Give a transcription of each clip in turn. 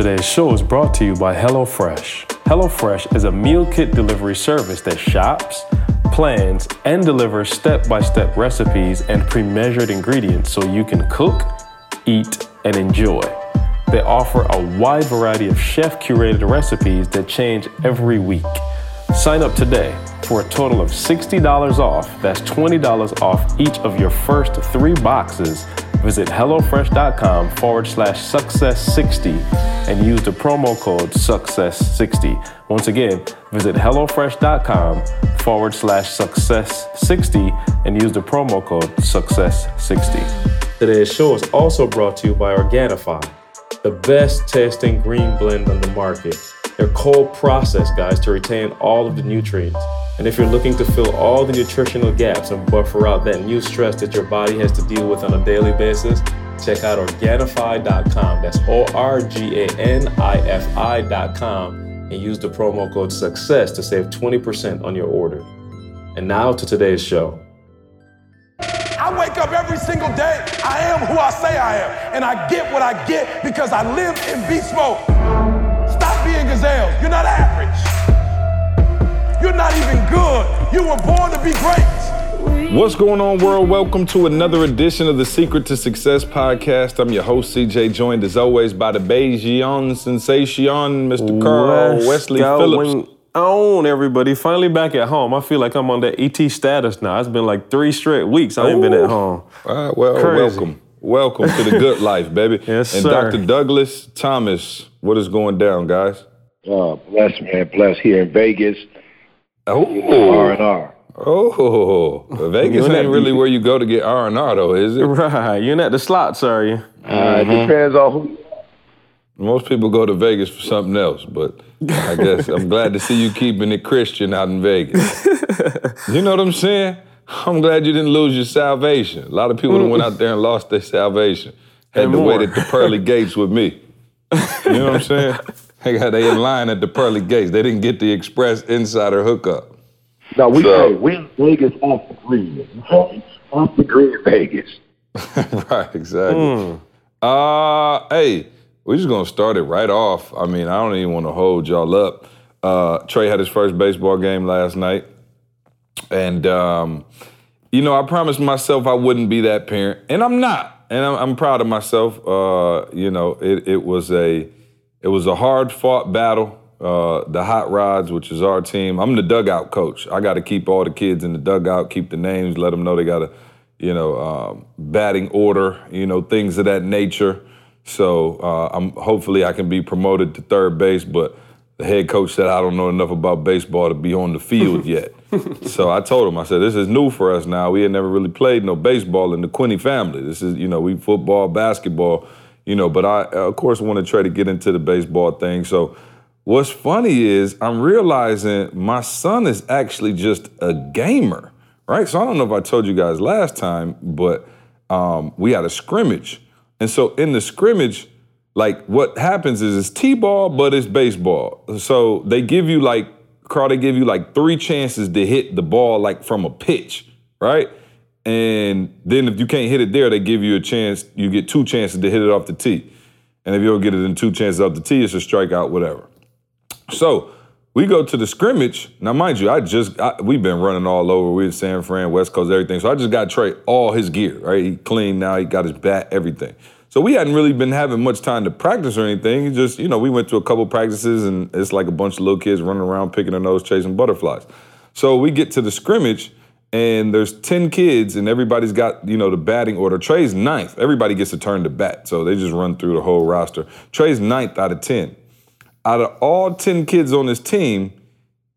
Today's show is brought to you by HelloFresh. HelloFresh is a meal kit delivery service that shops, plans, and delivers step by step recipes and pre measured ingredients so you can cook, eat, and enjoy. They offer a wide variety of chef curated recipes that change every week. Sign up today for a total of $60 off. That's $20 off each of your first three boxes. Visit HelloFresh.com forward slash success60 and use the promo code success60. Once again, visit HelloFresh.com forward slash success60 and use the promo code success60. Today's show is also brought to you by Organifi, the best tasting green blend on the market. They're cold processed, guys, to retain all of the nutrients. And if you're looking to fill all the nutritional gaps and buffer out that new stress that your body has to deal with on a daily basis, check out Organifi.com. That's O R G A N I F I.com and use the promo code SUCCESS to save 20% on your order. And now to today's show. I wake up every single day. I am who I say I am. And I get what I get because I live in beast mode. Stop being gazelles. You're not average. You're not even good. You were born to be great. What's going on, world? Welcome to another edition of the Secret to Success podcast. I'm your host, CJ, joined as always by the Beijing sensation, Mr. Carl West Wesley going Phillips. On everybody, finally back at home. I feel like I'm on that ET status now. It's been like three straight weeks. I ain't been at home. All right, well, Crazy. welcome. Welcome to the good life, baby. Yes, and sir. Dr. Douglas Thomas, what is going down, guys? Uh, bless, man. Bless here in Vegas. R Oh, and R. oh, Vegas ain't really where you go to get R and R, though, is it? Right, you're not the slots, are you? Uh, it depends on who. Most people go to Vegas for something else, but I guess I'm glad to see you keeping it Christian out in Vegas. you know what I'm saying? I'm glad you didn't lose your salvation. A lot of people that went out there and lost their salvation. Had And to wait at the pearly gates with me. You know what I'm saying? They in line at the pearly gates. They didn't get the express insider hookup. No, we So- hey, we in Vegas off the green. You feel me? Off the green Vegas. right, exactly. Uh, hey, we're just gonna start it right off. I mean, I don't even want to hold y'all up. Uh, Trey had his first baseball game last night, and um, you know, I promised myself I wouldn't be that parent, and I'm not, and I'm, I'm proud of myself. Uh, you know, it, it was a it was a hard fought battle. Uh, the Hot Rods, which is our team, I'm the dugout coach. I got to keep all the kids in the dugout, keep the names, let them know they got to, you know, um, batting order, you know, things of that nature. So uh, I'm hopefully I can be promoted to third base, but the head coach said I don't know enough about baseball to be on the field yet. so I told him, I said, this is new for us now. We had never really played no baseball in the Quinney family. This is, you know, we football, basketball, you know, but I, of course, want to try to get into the baseball thing. So what's funny is I'm realizing my son is actually just a gamer, right? So I don't know if I told you guys last time, but um, we had a scrimmage. And so in the scrimmage, like what happens is it's T-ball, but it's baseball. So they give you like, Carl, they give you like three chances to hit the ball like from a pitch, right? And then if you can't hit it there, they give you a chance, you get two chances to hit it off the tee. And if you don't get it in two chances off the tee, it's a strikeout, whatever. So we go to the scrimmage. Now, mind you, I just I, we've been running all over. We're in San Fran, West Coast, everything. So I just got Trey all his gear, right? He clean now. He got his bat, everything. So we hadn't really been having much time to practice or anything. He just, you know, we went to a couple practices and it's like a bunch of little kids running around picking their nose, chasing butterflies. So we get to the scrimmage and there's 10 kids and everybody's got, you know, the batting order. Trey's ninth. Everybody gets a turn to bat. So they just run through the whole roster. Trey's ninth out of 10 out of all 10 kids on his team,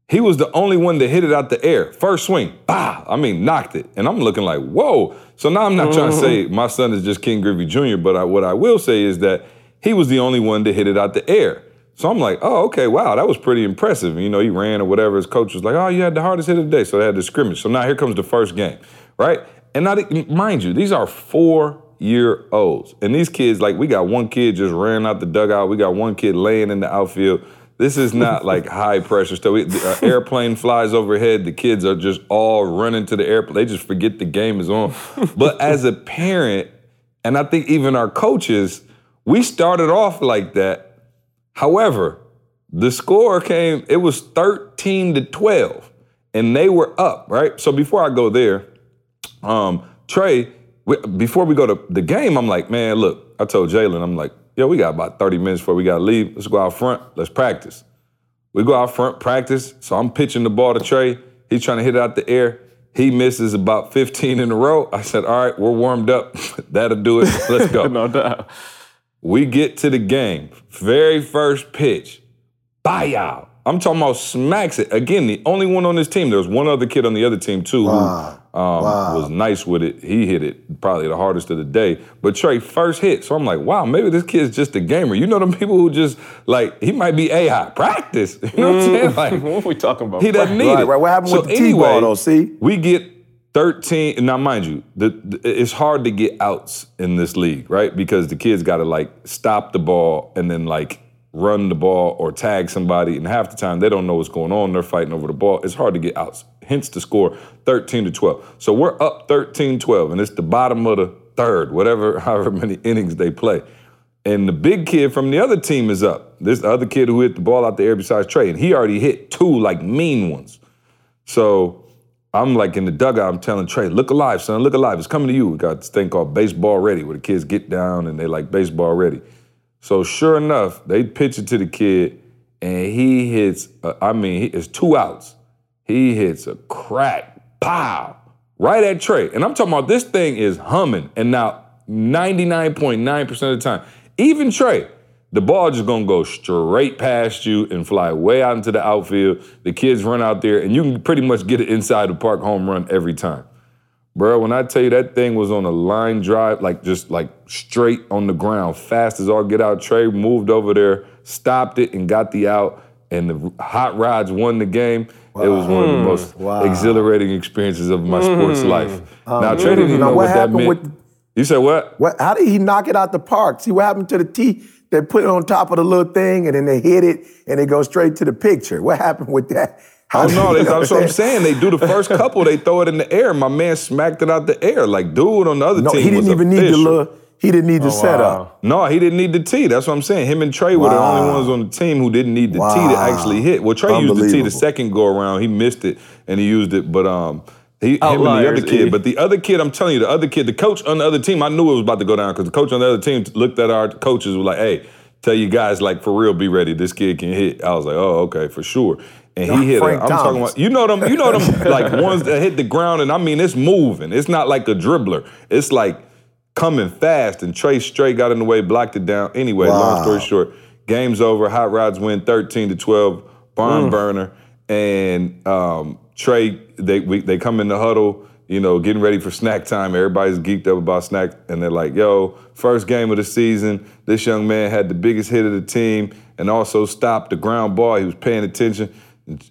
he was the only one that hit it out the air. First swing, bah! I mean, knocked it. And I'm looking like, whoa. So now I'm not trying to say my son is just Ken Griffey Jr., but I, what I will say is that he was the only one to hit it out the air. So I'm like, oh, okay, wow, that was pretty impressive. You know, he ran or whatever. His coach was like, oh, you had the hardest hit of the day. So they had the scrimmage. So now here comes the first game, right? And now, mind you, these are four year olds. And these kids, like, we got one kid just ran out the dugout. We got one kid laying in the outfield. This is not like high pressure stuff. We- the, uh, airplane flies overhead. The kids are just all running to the airplane. They just forget the game is on. But as a parent, and I think even our coaches, we started off like that. However, the score came, it was 13 to 12, and they were up, right? So before I go there, um, Trey, we, before we go to the game, I'm like, man, look, I told Jalen, I'm like, yo, we got about 30 minutes before we got to leave. Let's go out front. Let's practice. We go out front, practice. So I'm pitching the ball to Trey. He's trying to hit it out the air. He misses about 15 in a row. I said, all right, we're warmed up. That'll do it. Let's go. no doubt. We get to the game. Very first pitch. Bye out. I'm talking about smacks it. Again, the only one on this team. There was one other kid on the other team too Wow. who um, Wow. was nice with it. He hit it probably the hardest of the day. But Trey first hit. So I'm like, wow, maybe this kid's just a gamer. You know them people who just like he might be AI practice. You know what I'm saying? Like what are we talking about? he doesn't need Right, it. right. What happened so with the T-ball, anyway, though, see? We get 13. Now, mind you, the, the- it's hard to get outs in this league, right? Because the kids got to like stop the ball and then like run the ball or tag somebody. And half the time they don't know what's going on. They're fighting over the ball. It's hard to get outs. Hence the score 13 to 12. So we're up 13 12, and it's the bottom of the third, whatever, however many innings they play. And the big kid from the other team is up. This other kid who hit the ball out the air besides Trey, and he already hit two like mean ones. So I'm like in the dugout, I'm telling Trey, look alive, son, look alive. It's coming to you. We got this thing called baseball ready, where the kids get down and they like baseball ready. So sure enough, they pitch it to the kid, and he hits, I mean, it's two outs. He hits a crack, pow, right at Trey. And I'm talking about this thing is humming. And now 99.9% of the time, even Trey, the ball just gonna go straight past you and fly way out into the outfield. The kids run out there, and you can pretty much get it inside the park home run every time. Bro, when I tell you that thing was on a line drive, like just like straight on the ground, fast as all get out. Trey moved over there, stopped it, and got the out. And the Hot Rods won the game. It was one of the hmm. most Wow. exhilarating experiences of my sports hmm. life. Um, now Trey hmm. didn't even know what what, that happened meant. with- you said what? What? How did he knock it out the park? See what happened to the T? They put it on top of the little thing, and then they hit it, and it goes straight to the picture. What happened with that? How Oh did- no, you know that's what I'm saying. They do the first couple, they throw it in the air. My man smacked it out the air. Like dude on the other No, team he didn't was even need the official. little. He didn't need the setup. No, he didn't need the tee. That's what I'm saying. Him and Trey were the only ones on the team who didn't need the tee to actually hit. Well, Trey used the tee the second go around. He missed it and he used it, but um, he, him and the other kid. E. But the other kid, I'm telling you, the other kid, the coach on the other team, I knew it was about to go down because the coach on the other team looked at our coaches was like, "Hey, tell you guys like for real, be ready. This kid can hit." I was like, "Oh, okay, for sure." And he hit. Frank I'm talking about you know them, you know them like ones that hit the ground, and I mean it's moving. It's not like a dribbler. It's like coming fast. And Trey straight got in the way, blocked it down. Anyway, long story short, game's over. Hot Rods win 13 to 12, barn burner. And um, Trey, they we, they come in the huddle, you know, getting ready for snack time. Everybody's geeked up about snack, and they're like, "Yo, first game of the season. This young man had the biggest hit of the team, and also stopped the ground ball. He was paying attention,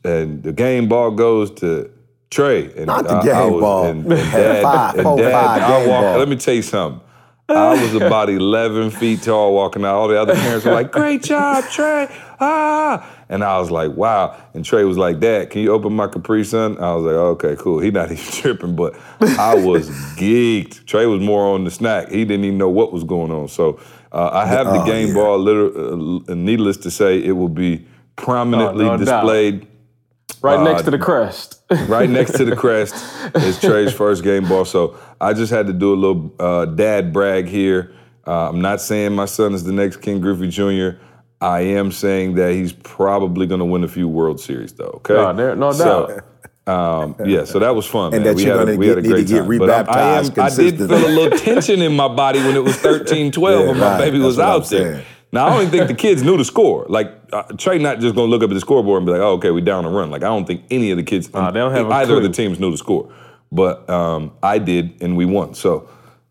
and the game ball goes to." Trey and Not the I- I game was- ball. and, and dad, five, and four, dad, five I ball. Let me tell you something. I was about 11 feet tall walking out. All the other parents were like, great job, Trey. Ah. And I was like, wow. And Trey was like, Dad, can you open my Capri Sun? I was like, okay, cool. He not even tripping, but I was geeked. Trey was more on the snack. He didn't even know what was going on. So uh, I have the Oh, game yeah. ball, liter- uh, needless to say, it will be prominently no doubt. displayed right Uh, next to the crest. right next to the crest is Trey's first game ball. So I just had to do a little uh, dad brag here. Uh, I'm not saying my son is the next Ken Griffey Jr. I am saying that he's probably going to win a few World Series, though. Okay, No, there- no So, um, yeah, so that was fun, And man. that we you're had a, gonna we had a get- need to great get time. But I, I am, rebaptized I did feel a little tension in my body when it was 13, 12 Yeah, and my right. baby That's was out there. saying. Now I don't even think the kids knew the score. Like uh, Trey, not just gonna look up at the scoreboard and be like, "Oh, okay, we down a run." Like I don't think any of the kids, Nah, they don't have a either of the teams knew the score, but um, I did, and we won. So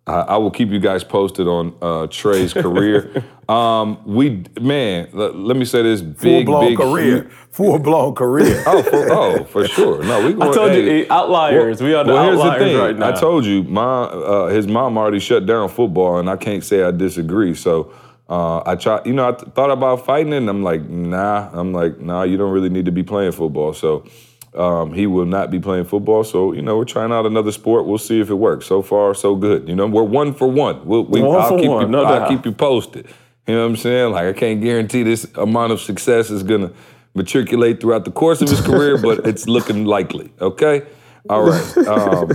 I will keep you guys posted on uh, Trey's career. um, we man, l- let me say this: full blown big, career. huge- Full blown career. Oh, for, oh, for sure. No, we. Going, told you, hey, eh, outliers. We are the here's outliers the thing. right now. I told you, my uh, his mom already shut down football, and I can't say I disagree. So uh, I try. You know, I th- thought about fighting it, and I'm like, nah. I'm like, nah. You don't really need to be playing football. So. Um, he will not be playing football, so you know we're trying out another sport. We'll see if it works. So far, so good. You know we're one for one. We'll, we, One I'll for keep one, you, no I'll doubt. keep you posted. You know what I'm saying? Like I can't guarantee this amount of success is gonna matriculate throughout the course of his career, but it's looking likely. Okay. All right. Um,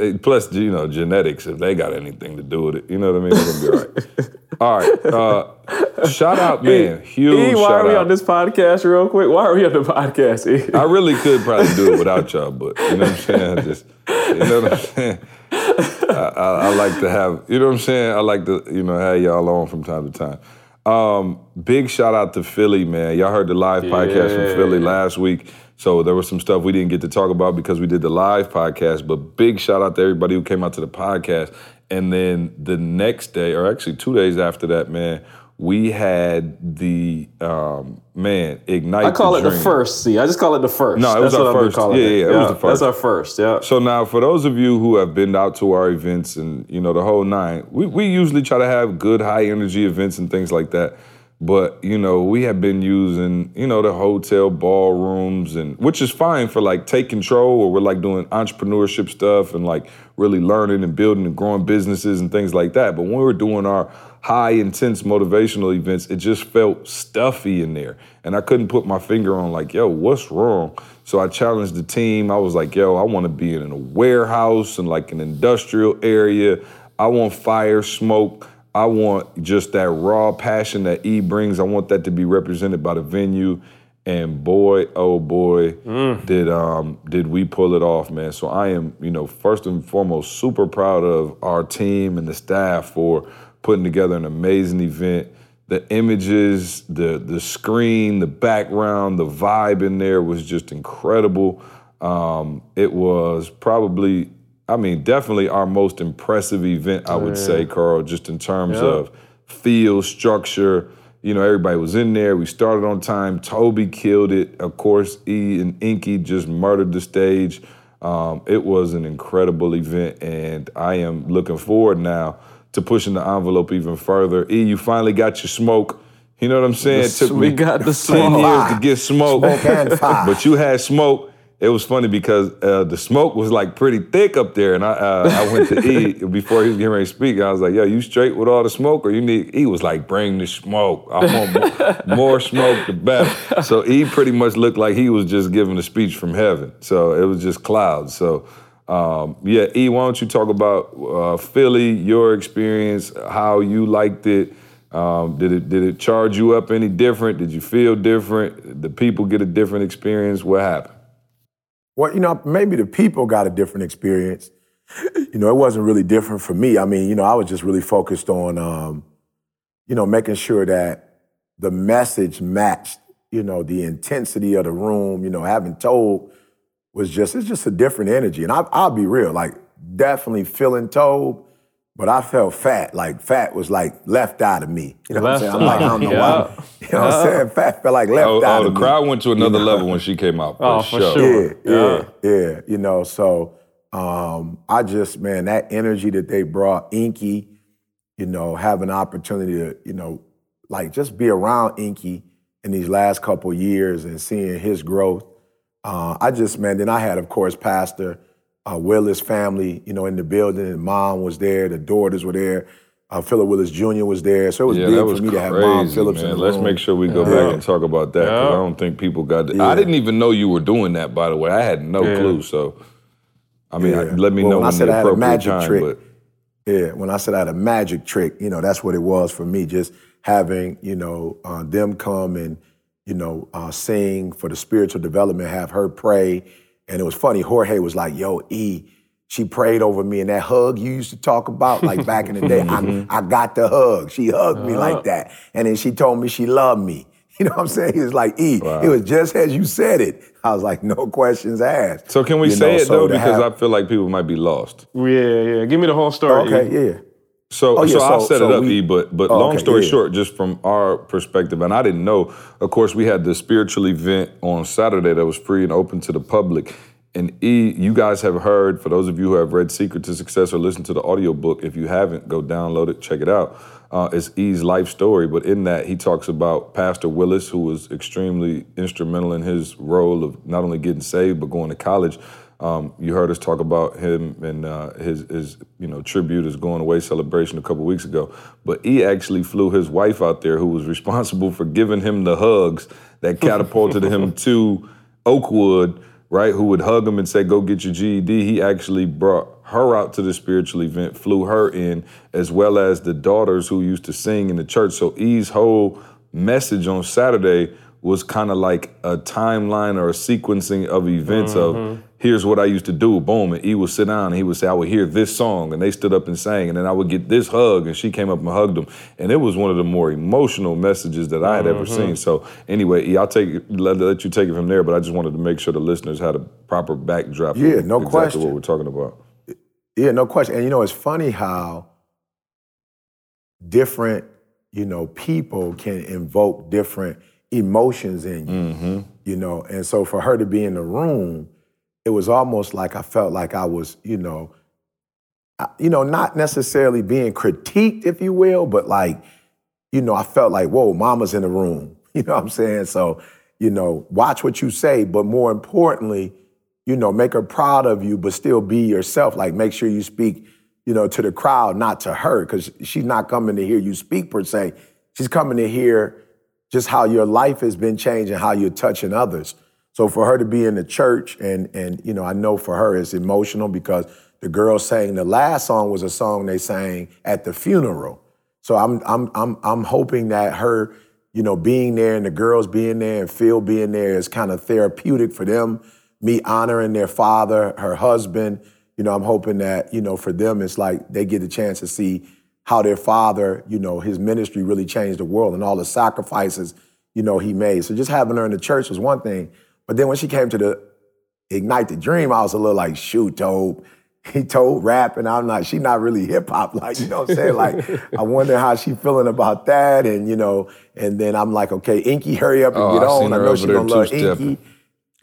they- plus, you know, genetics, if they got anything to do with it, you know what I mean? It's gonna be all right. All right. Uh, shout out, man. Huge E, why shout are we out. on this podcast real quick? Why are we on the podcast? E? I really could probably do it without y'all, but you know what I'm saying? I just, you know what I'm saying? I, I, I like to have, you know what I'm saying? I like to, you know, have y'all on from time to time. Um, big shout out to Philly, man. Y'all heard the live podcast from Philly last week. So there was some stuff we didn't get to talk about because we did the live podcast. But big shout out to everybody who came out to the podcast. And then the next day, or actually two days after that, man, we had the um, man ignite. I call it the first. See, I just call it the first. No, it was That's our first. calling Yeah, it. yeah, it was the first. That's our first. Yeah. So now, for those of you who have been out to our events and you know the whole nine, we, we usually try to have good high energy events and things like that. But you know, we have been using you know the hotel ballrooms and which is fine for like take control or we're like doing entrepreneurship stuff and like really learning and building and growing businesses and things like that. But when we were doing our high intense motivational events, it just felt stuffy in there. And I couldn't put my finger on like, yo, what's wrong? So I challenged the team. I was like, yo, I want to be in a warehouse and like an industrial area. I want fire, smoke. I want just that raw passion that E brings. I want that to be represented by the venue. And boy, oh boy, did um did we pull it off, man. So I am, you know, first and foremost, super proud of our team and the staff for putting together an amazing event. The images, the the screen, the background, the vibe in there was just incredible. Um, it was probably, I mean, definitely our most impressive event, I would say, Carl, just in terms of feel, structure. You know, everybody was in there. We started on time. Toby killed it. Of course, E and Inky just murdered the stage. Um, it was an incredible event, and I am looking forward now to pushing the envelope even further. E, you finally got your smoke. You know what I'm saying? It took we me got the 10 smoke. years to get smoke. Smoke and fire. But you had smoke. It was funny because uh, the smoke was like pretty thick up there, and I uh, I went to E before he was getting ready to speak. I was like, "Yo, you straight with all the smoke, or you need?" E was like, "Bring the smoke. I want more, more smoke, the better." So E pretty much looked like he was just giving a speech from heaven. So it was just clouds. So um, yeah, E, why don't you talk about uh, Philly, your experience, how you liked it? Um, did it did it charge you up any different? Did you feel different? Did the people get a different experience? What happened? Well, you know, maybe the people got a different experience. You know, it wasn't really different for me. I mean, you know, I was just really focused on, um, you know, making sure that the message matched, you know, the intensity of the room. You know, having told was just it's just a different energy. And I, I'll be real, like definitely feeling told, but I felt fat. Like fat was like left out of me. You know what I'm saying? I'm like, I don't know why. You know what I'm saying? Fat felt like left Oh, out oh, of the crowd went to another level when she came out. For Oh, for sure. sure. Yeah, yeah, yeah. You know, so um, I just, man, that energy that they brought, Inky, you know, have an opportunity to, you know, like just be around Inky in these last couple years and seeing his growth. Uh, I just, man, then I had, of course, Pastor uh, Willis family, you know, in the building. And mom was there, the daughters were there. Uh, Philip Willis Jr. was there, so it was Yeah, big was for me to have Mom crazy, Phillips in the Let's room. make sure we go Yeah. back and talk about that because I don't think people got. The, I didn't even know you were doing that. By the way, I had no Yeah. clue. So, I mean, I- let me Well, know when I said the I had a magic time. trick, But Yeah, when I said I had a magic trick, you know, that's what it was for me. Just having, you know, uh, them come and, you know, uh, sing for the spiritual development, have her pray. And it was funny, Jorge was like, yo, E, she prayed over me and that hug you used to talk about, like back in the day, I, mm-hmm. I got the hug. She hugged me like that. And then she told me she loved me. You know what I'm saying? He was like, E, it was just as you said it. I was like, no questions asked. so can we You say know, it so though? Because have- I feel like people might be lost. Yeah, yeah. Give me the whole story. Okay, E. yeah. So, Oh, yeah, so I'll set so it up, we- E. But, but Oh, long okay, story yeah. short, just from our perspective, and I didn't know. Of course, we had the spiritual event on Saturday that was free and open to the public. And E, you guys have heard. For those of you who have read Secret to Success or listened to the audiobook, if you haven't, go download it, check it out. Uh, it's E's life story, but in that he talks about Pastor Willis, who was extremely instrumental in his role of not only getting saved but going to college. Um, you heard us talk about him and uh, his, his, you know, tribute, his going away celebration a couple weeks ago. But he actually flew his wife out there, who was responsible for giving him the hugs that catapulted him to Oakwood, right? Who would hug him and say, "Go get your GED." He actually brought her out to the spiritual event, flew her in, as well as the daughters who used to sing in the church. So E's whole message on Saturday was kind of like a timeline or a sequencing of events Mm-hmm. of here's what I used to do. Boom. And E would sit down and he would say, I would hear this song. And they stood up and sang. And then I would get this hug. And she came up and hugged him. And it was one of the more emotional messages that I had ever Mm-hmm. seen. So anyway, I'll take let, let you take it from there. But I just wanted to make sure the listeners had a proper backdrop. Yeah, no exactly question. what we're talking about. Yeah, no question. And you know, it's funny how different, you know, people can invoke different emotions in you. You know, and so for her to be in the room, it was almost like I felt like I was, you know, you know, not necessarily being critiqued, if you will, but like, you know, I felt like, whoa, mama's in the room. You know what I'm saying? So, you know, watch what you say, but more importantly, you know, make her proud of you, but still be yourself. Like, make sure you speak, you know, to the crowd, not to her, because she's not coming to hear you speak per se. She's coming to hear just how your life has been changed and how you're touching others. So for her to be in the church, and and you know, I know for her it's emotional because the girls sang the last song was a song they sang at the funeral. So I'm I'm I'm I'm hoping that her, you know, being there and the girls being there and Phil being there is kind of therapeutic for them. Me honoring their father, her husband. You know, I'm hoping that you know for them it's like they get a chance to see how their father, you know, his ministry really changed the world and all the sacrifices, you know, he made. So just having her in the church was one thing. But then when she came to the Ignite the Dream, I was a little like, shoot, dope. He told rap, and I'm not, she not really hip hop, like, you know what I'm saying? Like, I wonder how she feeling about that. And, you know, and then I'm like, okay, Inky, hurry up and Oh, get I on. I know over she's there gonna love two-stepping. Inky.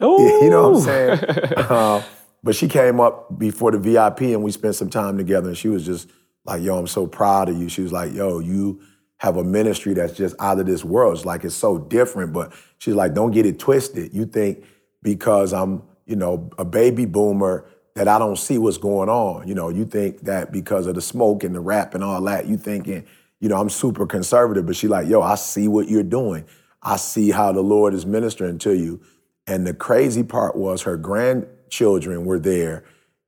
You know what I'm saying? Uh, but she came up before the VIP and we spent some time together and she was just like, yo, I'm so proud of you. She was like, yo, you have a ministry that's just out of this world. It's like it's so different. But she's like, don't get it twisted. You think because I'm, you know, a baby boomer that I don't see what's going on. You know, you think that because of the smoke and the rap and all that, you thinking, you know, I'm super conservative. But she's like, yo, I see what you're doing. I see how the Lord is ministering to you. And the crazy part was her grandchildren were there.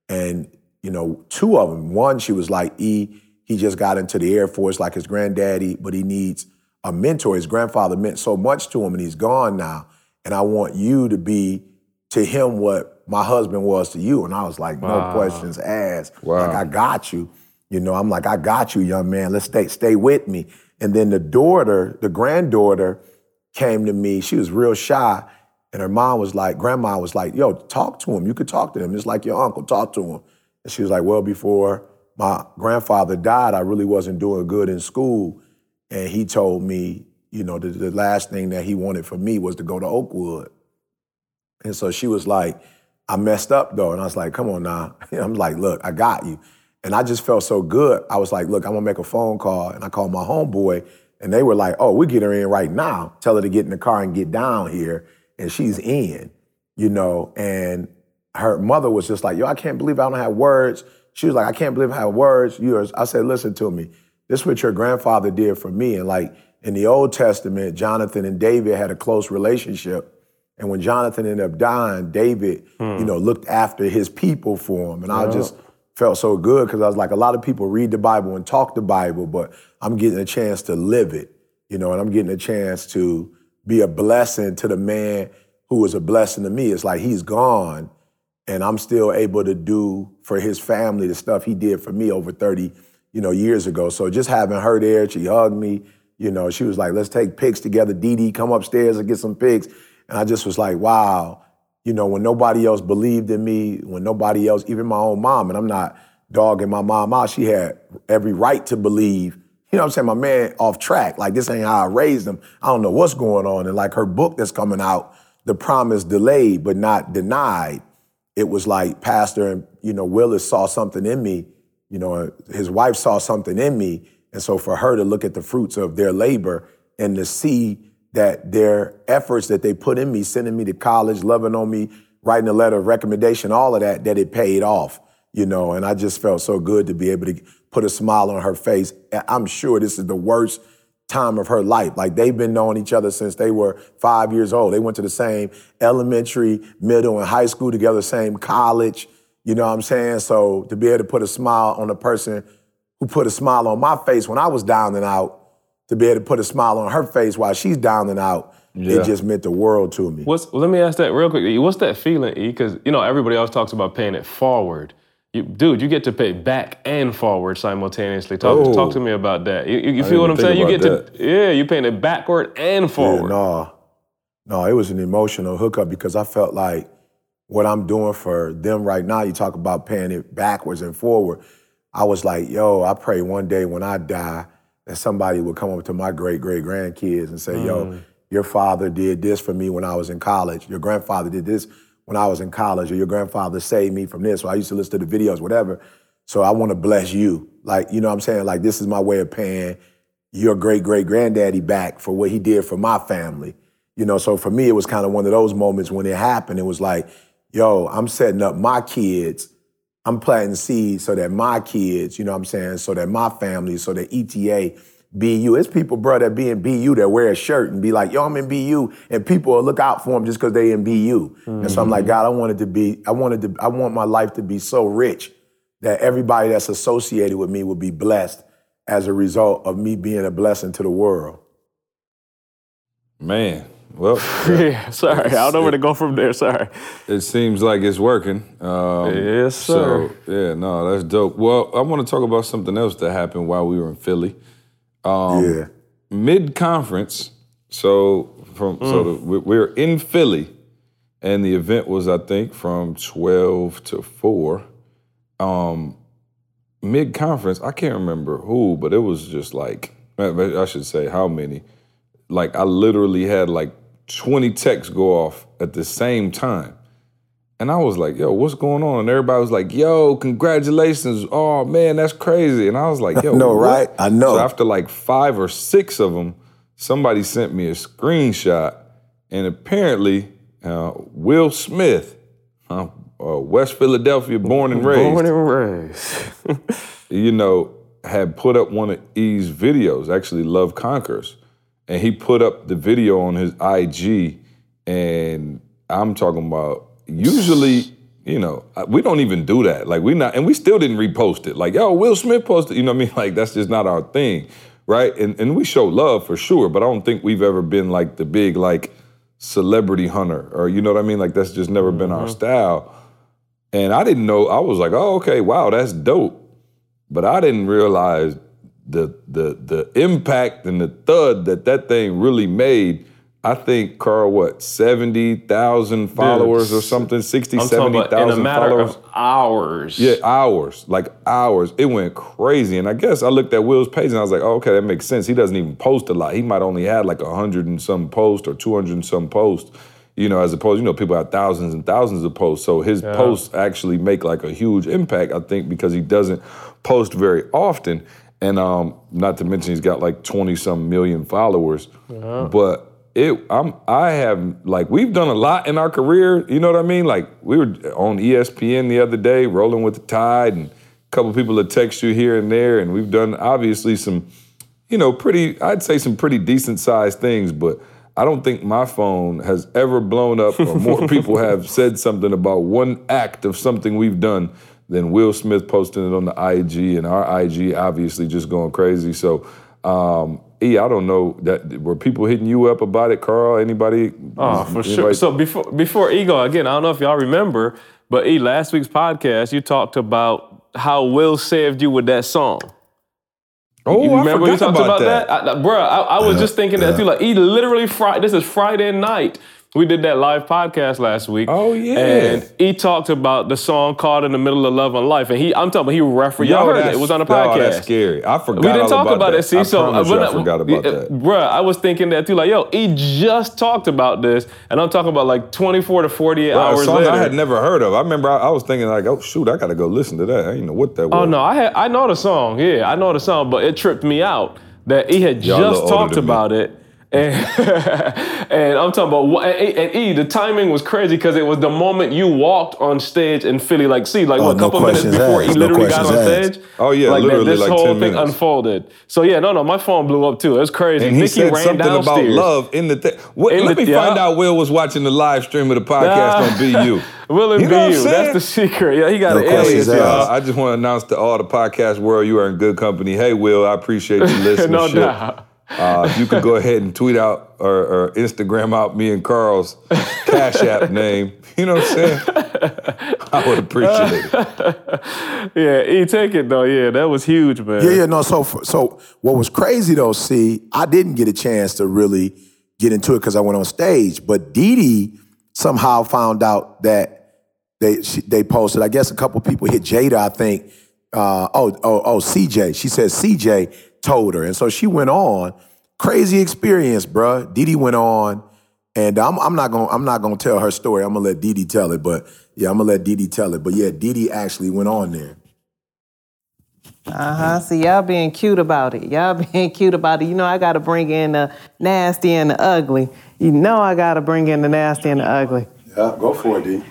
And, you know, two of them, one, she was like, E, he just got into the Air Force like his granddaddy, but he needs a mentor. His grandfather meant so much to him and he's gone now. And I want you to be to him what my husband was to you. And I was like, no questions asked. Wow. Like, I got you. You know, I'm like, I got you, young man. Let's stay, stay with me. And then the daughter, the granddaughter, came to me. She was real shy. And her mom was like, grandma was like, yo, talk to him. You could talk to him. It's like your uncle, talk to him. And she was like, well, before my grandfather died, I really wasn't doing good in school. And he told me, you know, the, the last thing that he wanted for me was to go to Oakwood. And so she was like, I messed up though. And I was like, come on now. I'm like, look, I got you. And I just felt so good. I was like, look, I'm gonna make a phone call. And I called my homeboy, and they were like, oh, we get her in right now. Tell her to get in the car and get down here. And she's in, you know. And her mother was just like, yo, I can't believe I don't have words. She was like, I can't believe have words. Yours. I said, listen to me. This is what your grandfather did for me. And like in the Old Testament, Jonathan and David had a close relationship. And when Jonathan ended up dying, David, hmm. you know, looked after his people for him. And I just felt so good because I was like, a lot of people read the Bible and talk the Bible, but I'm getting a chance to live it, you know, and I'm getting a chance to be a blessing to the man who was a blessing to me. It's like he's gone, and I'm still able to do for his family the stuff he did for me over 30, you know, years ago. So just having her there, she hugged me, you know, she was like, let's take pics together. Dee Dee, come upstairs and get some pics. And I just was like, wow, you know, when nobody else believed in me, when nobody else, even my own mom, and I'm not dogging my mom out, she had every right to believe. You know what I'm saying? My man off track. Like, this ain't how I raised him. I don't know what's going on. And like her book that's coming out, The Promise Delayed But Not Denied, it was like Pastor and, you know, Willis saw something in me. You know, his wife saw something in me. And so for her to look at the fruits of their labor and to see that their efforts that they put in me, sending me to college, loving on me, writing a letter of recommendation, all of that, that it paid off, you know. And I just felt so good to be able to put a smile on her face. I'm sure this is the worst time of her life. Like they've been knowing each other since they were five years old. They went to the same elementary, middle, and high school together, same college. You know what I'm saying? So to be able to put a smile on a person who put a smile on my face when I was down and out, to be able to put a smile on her face while she's down and out, Yeah. it just meant the world to me. What's, let me ask that real quick. What's that feeling, E? Because you know everybody else talks about paying it forward. You, dude, you get to pay back and forward simultaneously. Talk, Oh. talk to me about that. You, you- feel what I'm saying? You get about to yeah, you paying it backward and Yeah, forward. no, no, it was an emotional hookup because I felt like what I'm doing for them right now. You talk about paying it backwards and forward. I was like, yo, I pray one day when I die that somebody will come up to my great great grandkids and say, yo, mm. your father did this for me when I was in college. Your grandfather did this when I was in college, or your grandfather saved me from this. Or I used to listen to the videos, whatever. So I want to bless you. Like, you know what I'm saying? Like, this is my way of paying your great great granddaddy back for what he did for my family. You know, so for me, it was kind of one of those moments when it happened. It was like, yo, I'm setting up my kids. I'm planting seeds so that my kids, you know what I'm saying, so that my family, so that ETA, BU. It's people, bro, that be in BU that wear a shirt and be like, yo, I'm in BU, and people will look out for them just because they in BU. And so I'm like, God, I wanted to be, I wanted to, I want my life to be so rich that everybody that's associated with me would be blessed as a result of me being a blessing to the world. Man, well, Yeah, sorry, I don't know where to go from there. Sorry. it seems like it's working. Um, Yes, sir. So yeah, no, that's dope. Well, I want to talk about something else that happened while we were in Philly. Um, yeah. Mid conference. So from so the, we're in Philly, and the event was I think from twelve to four. Um, Mid conference, I can't remember who, but it was just like I should say how many. Like I literally had like twenty texts go off at the same time. And I was like, yo, what's going on? And everybody was like, yo, congratulations. Oh man, that's crazy. And I was like, yo, know, what? right? I know. So after like five or six of them, somebody sent me a screenshot. And apparently, uh, Will Smith, uh, uh, West Philadelphia, born and raised, Born and raised. you know, had put up one of E's videos, actually Love Conquers. And he put up the video on his IG. And I'm talking about usually, you know, we don't even do that. Like we not, and we still didn't repost it. Like, yo, Will Smith posted, you know what I mean? Like that's just not our thing. Right. And and we show love for sure, but I don't think we've ever been like the big like celebrity hunter or you know what I mean? Like that's just never been our mm-hmm. style. And I didn't know, I was like, oh, okay, wow, that's dope. But I didn't realize the the the impact and the thud that that thing really made. I think Carl, what seventy thousand followers or something, 60, I'm in a 70,000 matter followers. of hours. Yeah, hours, like hours. It went crazy. And I guess I looked at Will's page and I was like, oh, okay, that makes sense. He doesn't even post a lot. He might only had like a hundred and some posts or two hundred and some posts. You know, as opposed, to you know, people have thousands and thousands of posts. So his posts actually make like a huge impact, I think, because he doesn't post very often. And um, not to mention he's got like 20 some million followers. But it I'm I have like we've done a lot in our career, you know what I mean? Like we were on ESPN the other day, rolling with the tide, and a couple people that text you here and there, and we've done obviously some, you know, pretty I'd say some pretty decent sized things, but I don't think my phone has ever blown up or more people have said something about one act of something we've done than Will Smith posting it on the IG and our IG obviously just going crazy. So um E, I don't know that were people hitting you up about it, Carl? Anybody? Oh, for sure. So before before Ego, again, I don't know if y'all remember, but E, last week's podcast, you talked about how Will saved you with that song. oh, You I remember forgot you talked about, that. that? I, I- bruh, I, I was just thinking that too. Like, E, literally Friday. This is Friday night. We did that live podcast last week. Oh, yeah. And he talked about the song "Caught in the Middle of Love and Life," and he, I'm talking about he referenced. Y'all heard it. It was on the oh, podcast. that's scary. I forgot We didn't talk about, about, that. it. See, I so uh, you, I forgot about yeah, that. Bruh, I was thinking that too. Like, yo, he just talked about this, and I'm talking about like 24 to 48 Bro, a hours song later. I had never heard of. I remember I, I was thinking like, oh shoot, I gotta go listen to that. I didn't know what that oh, was. Oh no, I had I know the song. Yeah, I know the song, but it tripped me out that he had Y'all just talked than me. about it, And, and I'm talking about what- and, and E. The timing was crazy because it was the moment you walked on stage in Philly. Like, see, like Oh, what, a no couple minutes questions before he asked, no literally got on asked. stage. Oh, yeah, like, literally this like whole 10 thing minutes. unfolded. So yeah, no, no, my phone blew up too. It was crazy. And he Nikki said ran something about love in the thing. In Let the- me find out Will was watching the live stream of the podcast Nah. on BU. Will it You be know what you? saying? That's the secret. Yeah, he got No an questions alias, Uh, I just want to announce to all the podcast world you are in good company. Hey, Will, I appreciate you listening. no doubt. Uh, you could go ahead and tweet out or, or Instagram out me and Carl's Cash App name, you know what I'm saying? I would appreciate it. Yeah, E, take it though. Yeah, that was huge, man. Yeah, yeah, no. So, so what was crazy though? See, I didn't get a chance to really get into it because I went on stage. But Dee Dee somehow found out that they she, they posted. I guess a couple people hit Jada. I think. Uh, oh, oh, oh, CJ. She said CJ told her, and so she went on. Crazy experience, bruh. Dee went on, and I'm, I'm not gonna I'm not gonna tell her story. I'm gonna let Dee tell it. But yeah, I'm gonna let Dee tell it. But yeah, Dee actually went on there. Uh huh. See, y'all being cute about it. Y'all being cute about it. You know, I got to bring in the nasty and the ugly. You know, I got to bring in the nasty and the ugly. Yeah, go for it, Dee.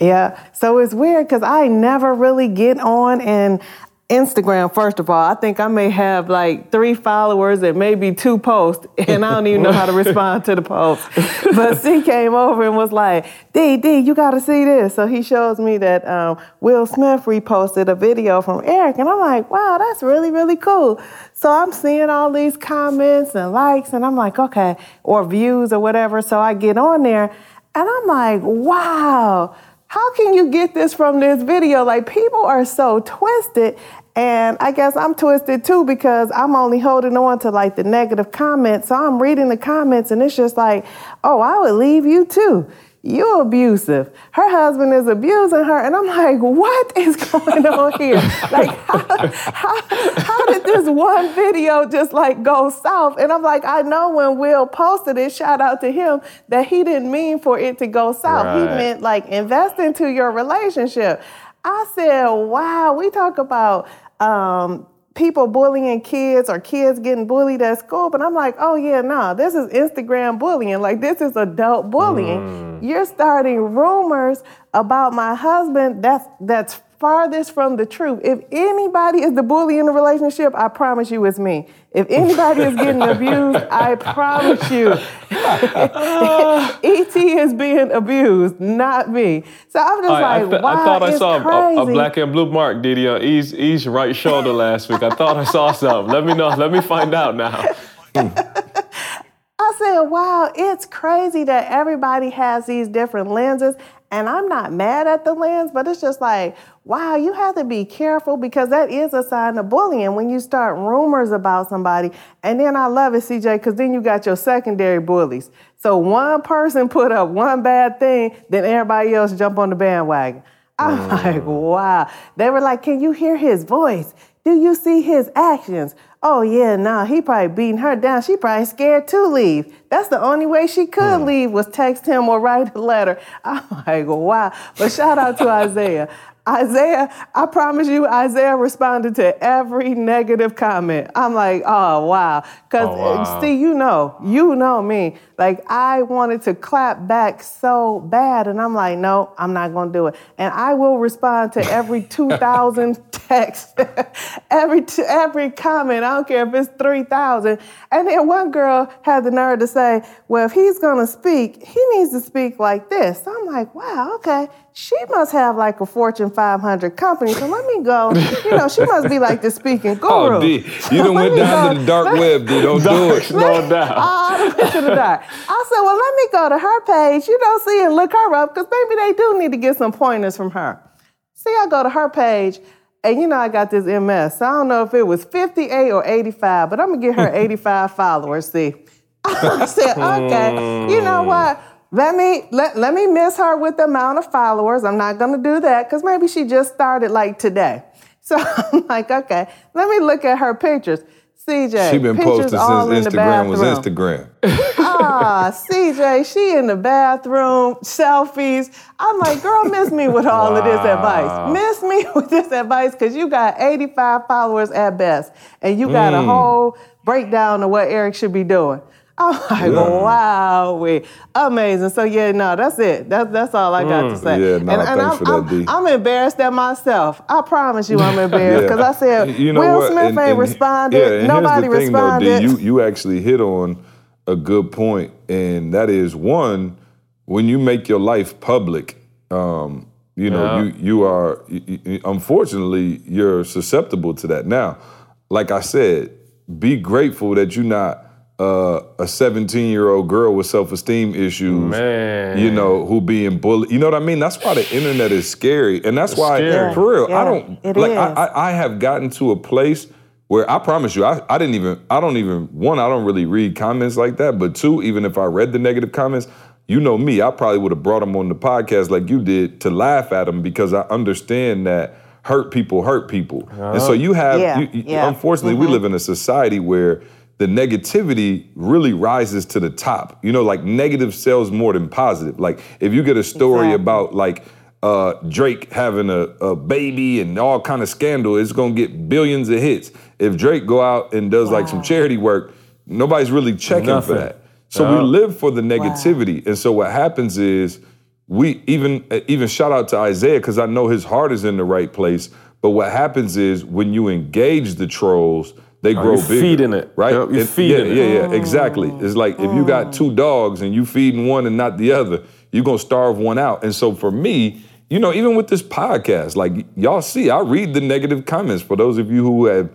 Yeah. So it's weird because I never really get on and Instagram, first of all, I think I may have like three followers and maybe two posts, and I don't even know how to respond to the post. But C came over and was like, D, D, you gotta see this. So he shows me that um, Will Smith reposted a video from Eric, and I'm like, wow, that's really, really cool. So I'm seeing all these comments and likes, and I'm like, okay, or views or whatever. So I get on there, and I'm like, wow how can you get this from this video? Like people are so twisted. And I guess I'm twisted too because I'm only holding on to like the negative comments. So I'm reading the comments and it's just like, oh, I would leave you too. You abusive. Her husband is abusing her. And I'm like, what is going on here? like, how, how, how did this one video just like go south? And I'm like, I know when Will posted it, shout out to him, that he didn't mean for it to go south. He meant like invest into your relationship. I said, wow, we talk about um, people bullying kids or kids getting bullied at school, but I'm like, oh yeah, no, this is Instagram bullying. Like this is adult bullying. Mm. You're starting rumors about my husband. That's that's farthest from the truth. If anybody is the bully in the relationship, I promise you it's me. If anybody is getting abused, I promise you, ET is being abused, not me. So I'm just I, I like, th- wow, I thought I saw a, a black and blue mark, Diddy, on E's, E's right shoulder last week. I thought I saw something. Let me know. Let me find out now. I said, wow, it's crazy that everybody has these different lenses. And I'm not mad at the lens, but it's just like, wow, you have to be careful because that is a sign of bullying when you start rumors about somebody. And then I love it, CJ, because then you got your secondary bullies. So one person put up one bad thing, then everybody else jump on the bandwagon. I'm like, wow. They were like, can you hear his voice? Do you see his actions? Oh yeah, nah, he probably beating her down. She probably scared to leave. That's the only way she could hmm. leave was text him or write a letter. I'm like, wow. But shout out to Isaiah. Isaiah, I promise you, Isaiah responded to every negative comment. I'm like, oh wow. Cause Oh, wow. see, you know, you know me. Like I wanted to clap back so bad, and I'm like, no, I'm not gonna do it. And I will respond to every 2,000 text, every t- every comment. I don't care if it's 3,000. And then one girl had the nerve to say, well, if he's gonna speak, he needs to speak like this. So I'm like, wow, okay. She must have like a Fortune 500 company. So let me go. You know, she must be like the speaking oh, guru. Oh, D, you done Let went down go- to the dark web, D. Don't do it. no doubt. all the way to the dark. I said, well, let me go to her page, you know, see and look her up, because maybe they do need to get some pointers from her. See, I go to her page, and you know I got this MS. So I don't know if it was 58 or 85, but I'm gonna get her 85 followers. See, I said, okay, you know hmm. what? Let me let, let me miss her with the amount of followers. I'm not gonna do that because maybe she just started like today. So I'm like, okay, let me look at her pictures. CJ, She been pictures posting all in since the Instagram was. Instagram. Ah, CJ, she in the bathroom, selfies. I'm like, girl, miss me with all of this advice. Miss me with this advice because you got 85 followers at best, and you got a whole breakdown of what Eric should be doing. I'm like, wow, we amazing. So yeah, no, that's it. That's that's all I got to say. Yeah, no, and, and thanks I'm, for that, I'm, D. I'm embarrassed at myself. I promise you, I'm embarrassed Yeah. because I said You know Will what? Smith And- ain't and- responded. Yeah, and Nobody here's the thing, responded. Though, D, you you actually hit on a good point, and that is one when you make your life public. Um, you know, Yeah. you you are y- y- unfortunately you're susceptible to that. Now, like I said, be grateful that you're not uh, a 17 year old girl with self esteem issues. Man. You know, who being bullied. You know what I mean? That's why the internet is scary, and that's why, scary. for real, Yeah, I don't it like. is. I, I, I have gotten to a place where I promise you, I, I didn't even, I don't even, one, I don't really read comments like that, but two, even if I read the negative comments, you know me, I probably would have brought them on the podcast like you did to laugh at them because I understand that hurt people hurt people. And so you have, Yeah, you, you- yeah. Mm-hmm. unfortunately, we live in a society where the negativity really rises to the top. You know, like negative sells more than positive. Like if you get a story Exactly. about like uh, Drake having a, a baby and all kind of scandal, it's gonna get billions of hits. If Drake go out and does like some charity work, nobody's really checking Nothing. for that. So Yeah. we live for the negativity, and so what happens is we even even shout out to Isaiah because I know his heart is in the right place. But what happens is when you engage the trolls, they grow you're bigger. feeding it. right? Yep, you're feeding yeah, it. Yeah, yeah, exactly. It's like if you got two dogs and you feeding one and not the other, you're gonna starve one out. And so for me, you know, even with this podcast, like y'all see, I read the negative comments. For those of you who have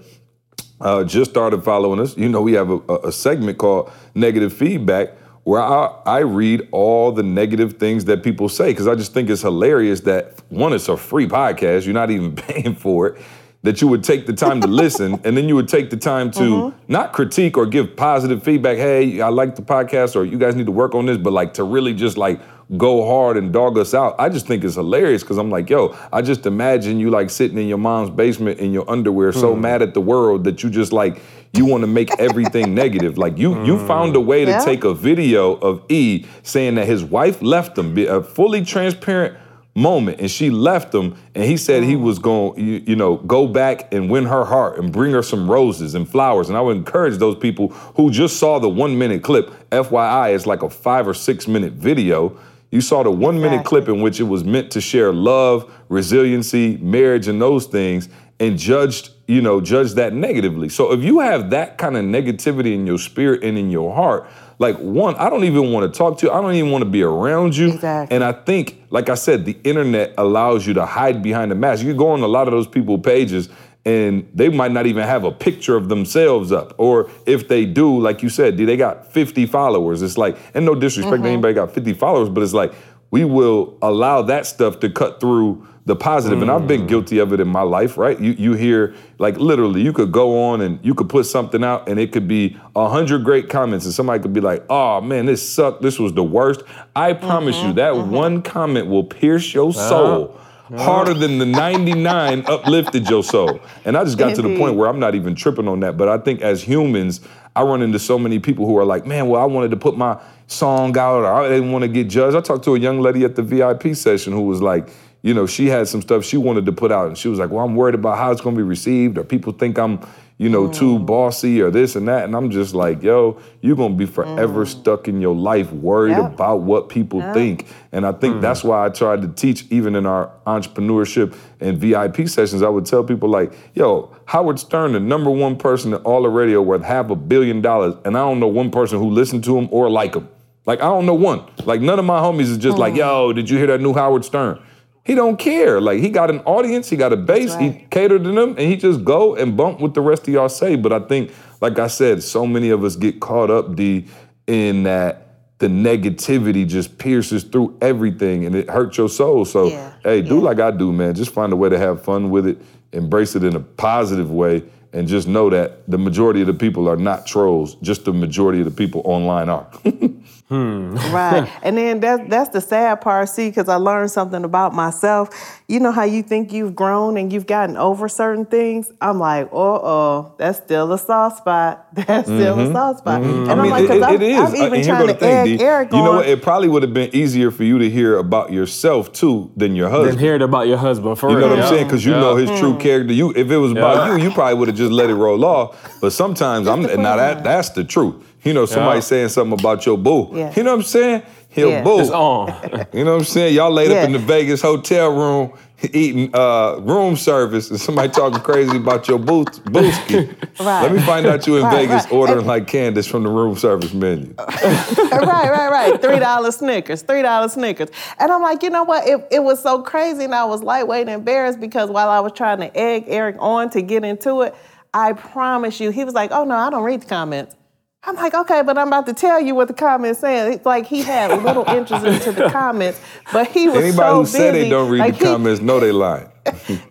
uh, just started following us, you know we have a, a- a segment called Negative Feedback where I, I read all the negative things that people say because I just think it's hilarious that one, it's a free podcast, you're not even paying for it, that you would take the time to listen and then you would take the time to mm-hmm. not critique or give positive feedback. Hey, I like the podcast or you guys need to work on this, but like to really just like go hard and dog us out. I just think it's hilarious because I'm like, yo, I just imagine you like sitting in your mom's basement in your underwear, so mm. mad at the world that you just like you want to make everything negative. Like you you mm. found a way to Yeah. take a video of E saying that his wife left him, be a fully transparent moment, and she left him, and he said he was going, you, you know, go back and win her heart and bring her some roses and flowers. And I would encourage those people who just saw the one minute clip. FYI, it's like a five or six minute video. You saw the one minute Exactly. clip in which it was meant to share love, resiliency, marriage, and those things, and judged, you know, judged that negatively. So if you have that kind of negativity in your spirit and in your heart, like one, I don't even want to talk to you. I don't even want to be around you. Exactly. And I think, like I said, the internet allows you to hide behind a mask. You go on a lot of those people pages and they might not even have a picture of themselves up. Or if they do, like you said, do they got 50 followers. It's like, and no disrespect to mm-hmm. anybody got 50 followers, but it's like we will allow that stuff to cut through the positive. And I've been mm. guilty of it in my life, right? You you hear like literally you could go on and you could put something out and it could be a hundred great comments and somebody could be like, oh man, this sucked. This was the worst. I promise you mm-hmm, that mm-hmm. one comment will pierce your soul. Harder than the 99 uplifted your soul. And I just got to the point where I'm not even tripping on that. But I think as humans, I run into so many people who are like, man, well, I wanted to put my song out or I didn't want to get judged. I talked to a young lady at the VIP session who was like, you know, she had some stuff she wanted to put out and she was like, well, I'm worried about how it's going to be received or people think I'm, you know, too mm. bossy or this and that. And I'm just like, yo, you're going to be forever mm. stuck in your life worried Yep. about what people think. And I think that's mm. why I tried to teach, even in our entrepreneurship and VIP sessions, I would tell people like, yo, Howard Stern, the number one person in all the radio worth half a billion dollars, and I don't know one person who listened to him or like him. Like I don't know one. Like none of my homies is just like, oh. yo, did you hear that new Howard Stern? He don't care. Like he got an audience, he got a base, he right. catered to them, and he just go and bump what the rest of y'all say. But I think, like I said, so many of us get caught up, D, in that the negativity just pierces through everything and it hurts your soul. So Yeah, hey, do yeah. like I do, man. Just find a way to have fun with it, embrace it in a positive way, and just know that the majority of the people are not trolls. Just the majority of the people online are. Right. and then that's that's the sad part, see, because I learned something about myself. You know how you think you've grown and you've gotten over certain things? I'm like, uh oh, that's still a soft spot. That's still a soft spot. And I I'm mean, like, because I'm, it is. I'm Uh, even and here trying to thing, egg D. Eric You know what? It probably would have been easier for you to hear about yourself too than your husband. Then hear it about your husband for You real. know what I'm yeah. saying? Because you Yeah. know his true character. You, if it was about you, you probably would have just let it roll off. But sometimes I'm now that that's the truth. You know, somebody Yeah. saying something about your boo. Yeah. You know what I'm saying? Your Yeah. boo. It's on. You know what I'm saying? Y'all laid up in the Vegas hotel room eating uh, room service and somebody talking crazy about your boo- booski. Right. Let me find out you in Right, Vegas right. ordering And- like Candace from the room service menu. right, right, right. Three dollar Snickers, three dollar Snickers. And I'm like, you know what? It, it was so crazy, and I was lightweight and embarrassed because while I was trying to egg Eric on to get into it, I promise you, he was like, oh no, I don't read the comments. I'm like, okay, but I'm about to tell you what the comments saying. It's like he had little interest into the comments, but he was Anybody so who busy. said they don't read like the he- comments know they lying.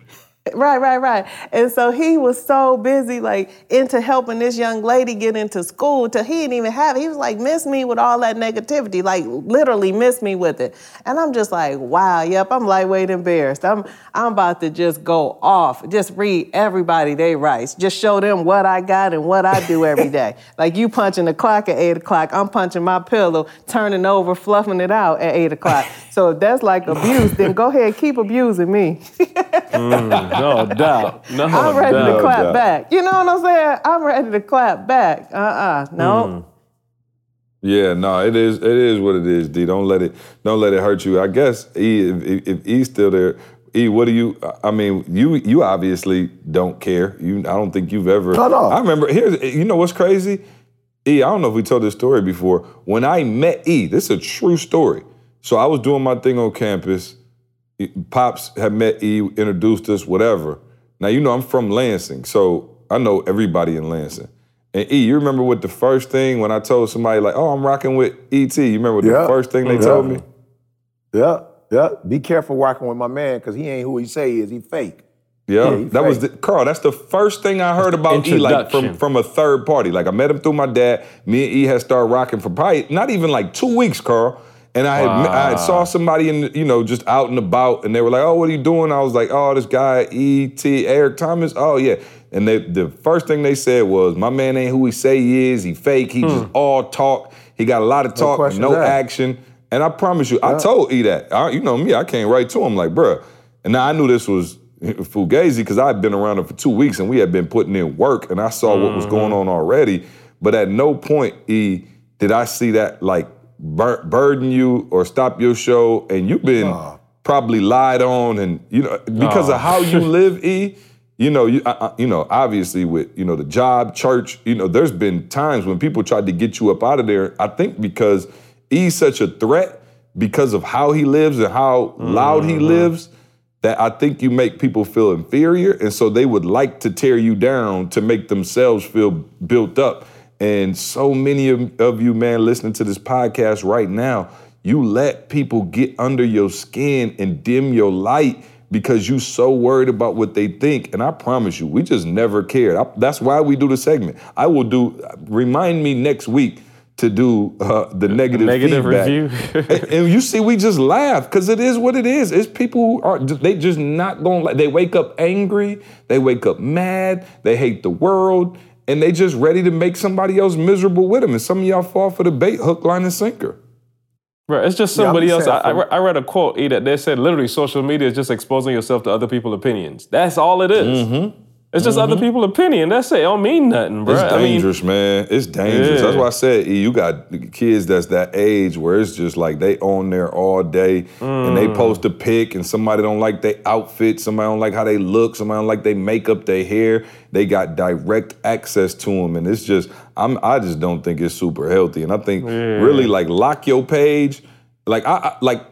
Right, right, right. And so he was so busy, like into helping this young lady get into school, till he didn't even have it. He was like, miss me with all that negativity, like literally miss me with it. And I'm just like, wow, yep, I'm lightweight embarrassed. I'm I'm about to just go off, just read everybody they writes, just show them what I got and what I do every day. like you punching the clock at eight o'clock, I'm punching my pillow, turning over, fluffing it out at eight o'clock. so if that's like abuse, then go ahead, keep abusing me. Mm. No doubt. No doubt. I'm ready doubt. to clap doubt. back. You know what I'm saying? I'm ready to clap back. Uh-uh. Hmm. No. Yeah, no, it is. It is what it is. D, don't let it. Don't let it hurt you. I guess E, if, if, if E's still there, E, what do you? I mean, you you obviously don't care. You, I don't think you've ever. No, no. I remember. Here's. You know what's crazy? E, I don't know if we told this story before. When I met E, this is a true story. So I was doing my thing on campus. Pops had met E, introduced us, whatever. Now you know I'm from Lansing, so I know everybody in Lansing. And E, you remember what the first thing when I told somebody like, "Oh, I'm rocking with ET." You remember what Yeah. the first thing they Yeah. told me? Yeah, yeah. Be careful working with my man because he ain't who he say he is. He fake. Yeah, Yeah, he that was the. Carl. That's the first thing I heard about E, like from from a third party. Like I met him through my dad. Me and E had started rocking for probably not even like two weeks, Carl. And I had I had saw somebody in you know just out and about, and they were like, "Oh, what are you doing?" I was like, "Oh, this guy E T Eric Thomas." Oh yeah. And they, the first thing they said was, "My man ain't who he say he is. He fake. He just hmm. all talk. He got a lot of talk, and no action." And I promise you, I told E that. I, you know me, I came right to him like, bruh. And now I knew this was Fugazi because I had been around him for two weeks and we had been putting in work and I saw what was going mm-hmm. on already. But at no point, E, did I see that like bur- burden you or stop your show. And you've been probably lied on and, you know, because of how you live, E, you know, you, I, you know, obviously with you know the job, church, you know, there's been times when people tried to get you up out of there. I think because he's such a threat because of how he lives and how loud he mm-hmm. lives that I think you make people feel inferior, and so they would like to tear you down to make themselves feel built up. And so many of, of you, man, listening to this podcast right now, you let people get under your skin and dim your light because you so worried about what they think. And I promise you, we just never cared. I- that's why we do the segment. I will do. Remind me next week to do uh, the negative, negative feedback. review. and, and you see, we just laugh because it is what it is. It's people who are they just not going. They wake up angry. They wake up mad. They hate the world. And they just ready to make somebody else miserable with them. And some of y'all fall for the bait, hook, line, and sinker. Right, it's just somebody just else. I, I re- I read a quote E, that they said literally social media is just exposing yourself to other people's opinions. That's all it is. Mm-hmm. It's just other mm-hmm. people's opinion. That's it. It don't mean nothing, bro. It's I mean, dangerous, man. It's dangerous. Yeah. That's why I said E, you got kids that's that age where it's just like they on there all day and they mm. post a pic and somebody don't like their outfit, somebody don't like how they look, somebody don't like their makeup, their hair. They got direct access to them, and it's just I'm I just don't think it's super healthy. And I think really like lock your page. Like I, I like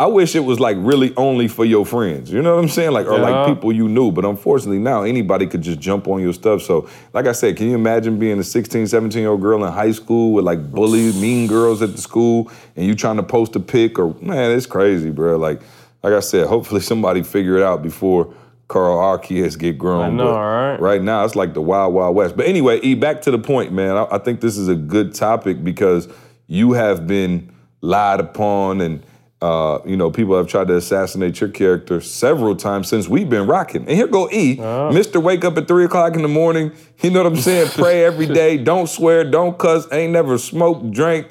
I wish it was like really only for your friends. You know what I'm saying? Like or Yeah. like people you knew. But unfortunately now anybody could just jump on your stuff. So like I said, can you imagine being a 16, 17 year old girl in high school with like bullies, mean girls at the school, and you trying to post a pic or man, it's crazy, bro. Like like I said, hopefully somebody figure it out before Carl our kids get grown. I know, right? Right now it's like the wild, wild west. But anyway, E, back to the point, man. I, I think this is a good topic because you have been lied upon and uh, you know, people have tried to assassinate your character several times since we've been rocking. And here go E, Mr. Wake up at three o'clock in the morning. You know what I'm saying? Pray every day. Don't swear. Don't cuss. Ain't never smoked, drank,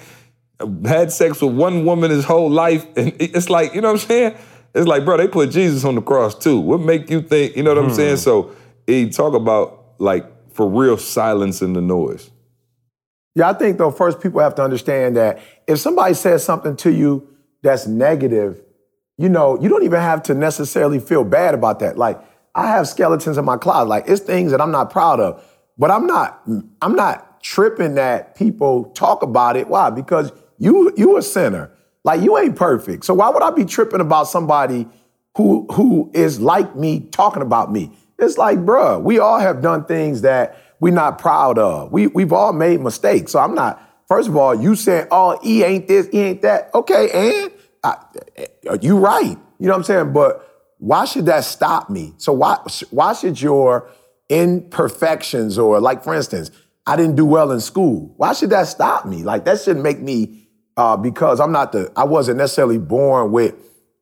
had sex with one woman his whole life. And it's like, you know what I'm saying? It's like, bro, they put Jesus on the cross too. What make you think, you know what I'm saying? So E, talk about like for real silence in the noise? Yeah, I think though first people have to understand that if somebody says something to you that's negative, you know, you don't even have to necessarily feel bad about that. Like I have skeletons in my closet. Like it's things that I'm not proud of. But I'm not I'm not tripping that people talk about it. Why? Because you you a sinner. Like you ain't perfect. So why would I be tripping about somebody who who is like me talking about me? It's like, bruh, we all have done things that we're not proud of. We we've all made mistakes. So I'm not. First of all, you saying, "Oh, he ain't this, he ain't that." Okay, and I, you right. You know what I'm saying? But why should that stop me? So why why should your imperfections or like for instance, I didn't do well in school. Why should that stop me? Like that shouldn't make me uh, because I'm not the I wasn't necessarily born with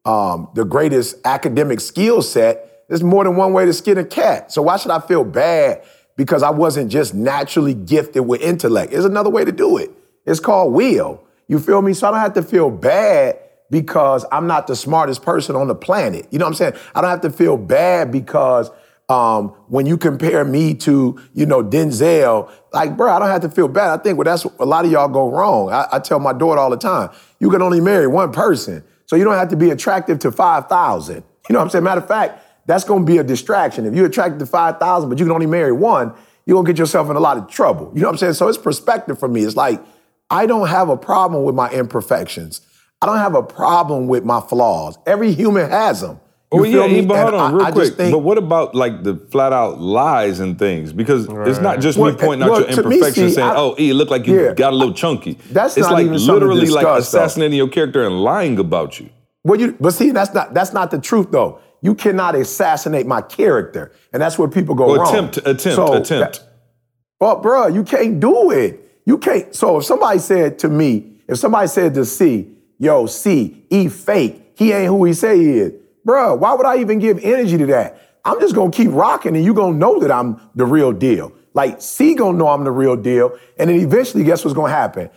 um, the greatest academic skill set. There's more than one way to skin a cat. So why should I feel bad because I wasn't just naturally gifted with intellect? There's another way to do it. It's called will. You feel me? So I don't have to feel bad because I'm not the smartest person on the planet. You know what I'm saying? I don't have to feel bad because um, when you compare me to, you know, Denzel, like, bro, I don't have to feel bad. I think well, that's a lot of y'all go wrong. I, I tell my daughter all the time, you can only marry one person. So you don't have to be attractive to 5,000. You know what I'm saying? Matter of fact, that's going to be a distraction. If you're attracted to 5,000, but you can only marry one, you're going to get yourself in a lot of trouble. You know what I'm saying? So it's perspective for me. It's like, I don't have a problem with my imperfections. I don't have a problem with my flaws. Every human has them. You oh yeah, me? but hold on, real I, quick. think, but what about like the flat out lies and things? Because right. it's not just well, me pointing well, out your imperfections, me, see, saying, I, "Oh, E, look like you yeah, got a little chunky." That's it's not like even literally discuss, like assassinating though. your character and lying about you. Well, you but see, that's not that's not the truth though. You cannot assassinate my character, and that's where people go well, wrong. Attempt, attempt, so attempt. That, well, bro, you can't do it. You can't. So if somebody said to me, if somebody said to C, yo, C, E fake, he ain't who he say he is. Bruh, why would I even give energy to that? I'm just gonna keep rocking and you gonna know that I'm the real deal. Like C gonna know I'm the real deal. And then eventually, guess what's gonna happen?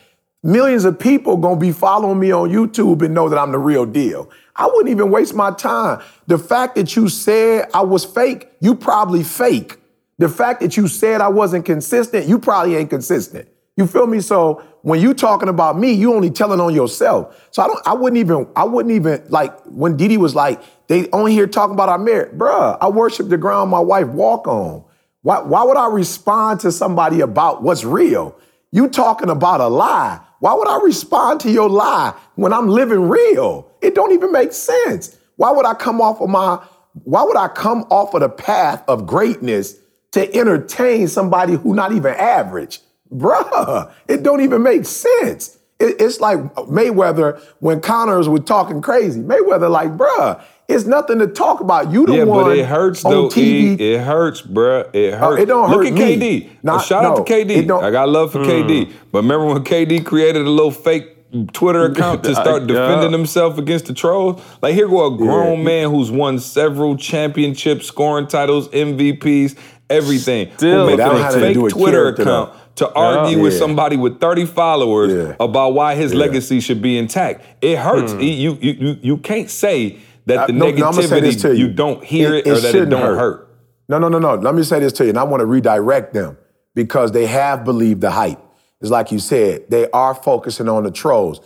Millions of people gonna be following me on YouTube and know that I'm the real deal. I wouldn't even waste my time. The fact that you said I was fake, you probably fake. The fact that you said I wasn't consistent, you probably ain't consistent. You feel me? So when you talking about me, you only telling on yourself. So I don't, I wouldn't even, I wouldn't even like when Didi was like, they only here talking about our marriage. Bruh, I worship the ground my wife walk on. Why, why would I respond to somebody about what's real? You talking about a lie. Why would I respond to your lie when I'm living real? It don't even make sense. Why would I come off of my, why would I come off of the path of greatness to entertain somebody who not even average? Bruh, it don't even make sense. It, it's like Mayweather when Connors was talking crazy. Mayweather like, bruh, it's nothing to talk about. You the yeah, one. Yeah, but it hurts though. TV. E. It hurts, bruh. It hurts. Uh, it don't hurt. Look hurt at me. KD. Not, Shout no, out to KD. I got love for mm. KD. But remember when KD created a little fake Twitter account to start defending himself against the trolls? Like here go a grown yeah. man who's won several championships, scoring titles, MVPs, everything. Still, who makes a fake Twitter account. To argue yeah. with somebody with 30 followers yeah. about why his yeah. legacy should be intact. It hurts. Hmm. You, you, you, you can't say that the no, negativity, no, you. you. don't hear it, it, it or that it don't hurt. hurt. No, no, no, no. Let me say this to you, and I want to redirect them because they have believed the hype. It's like you said, they are focusing on the trolls.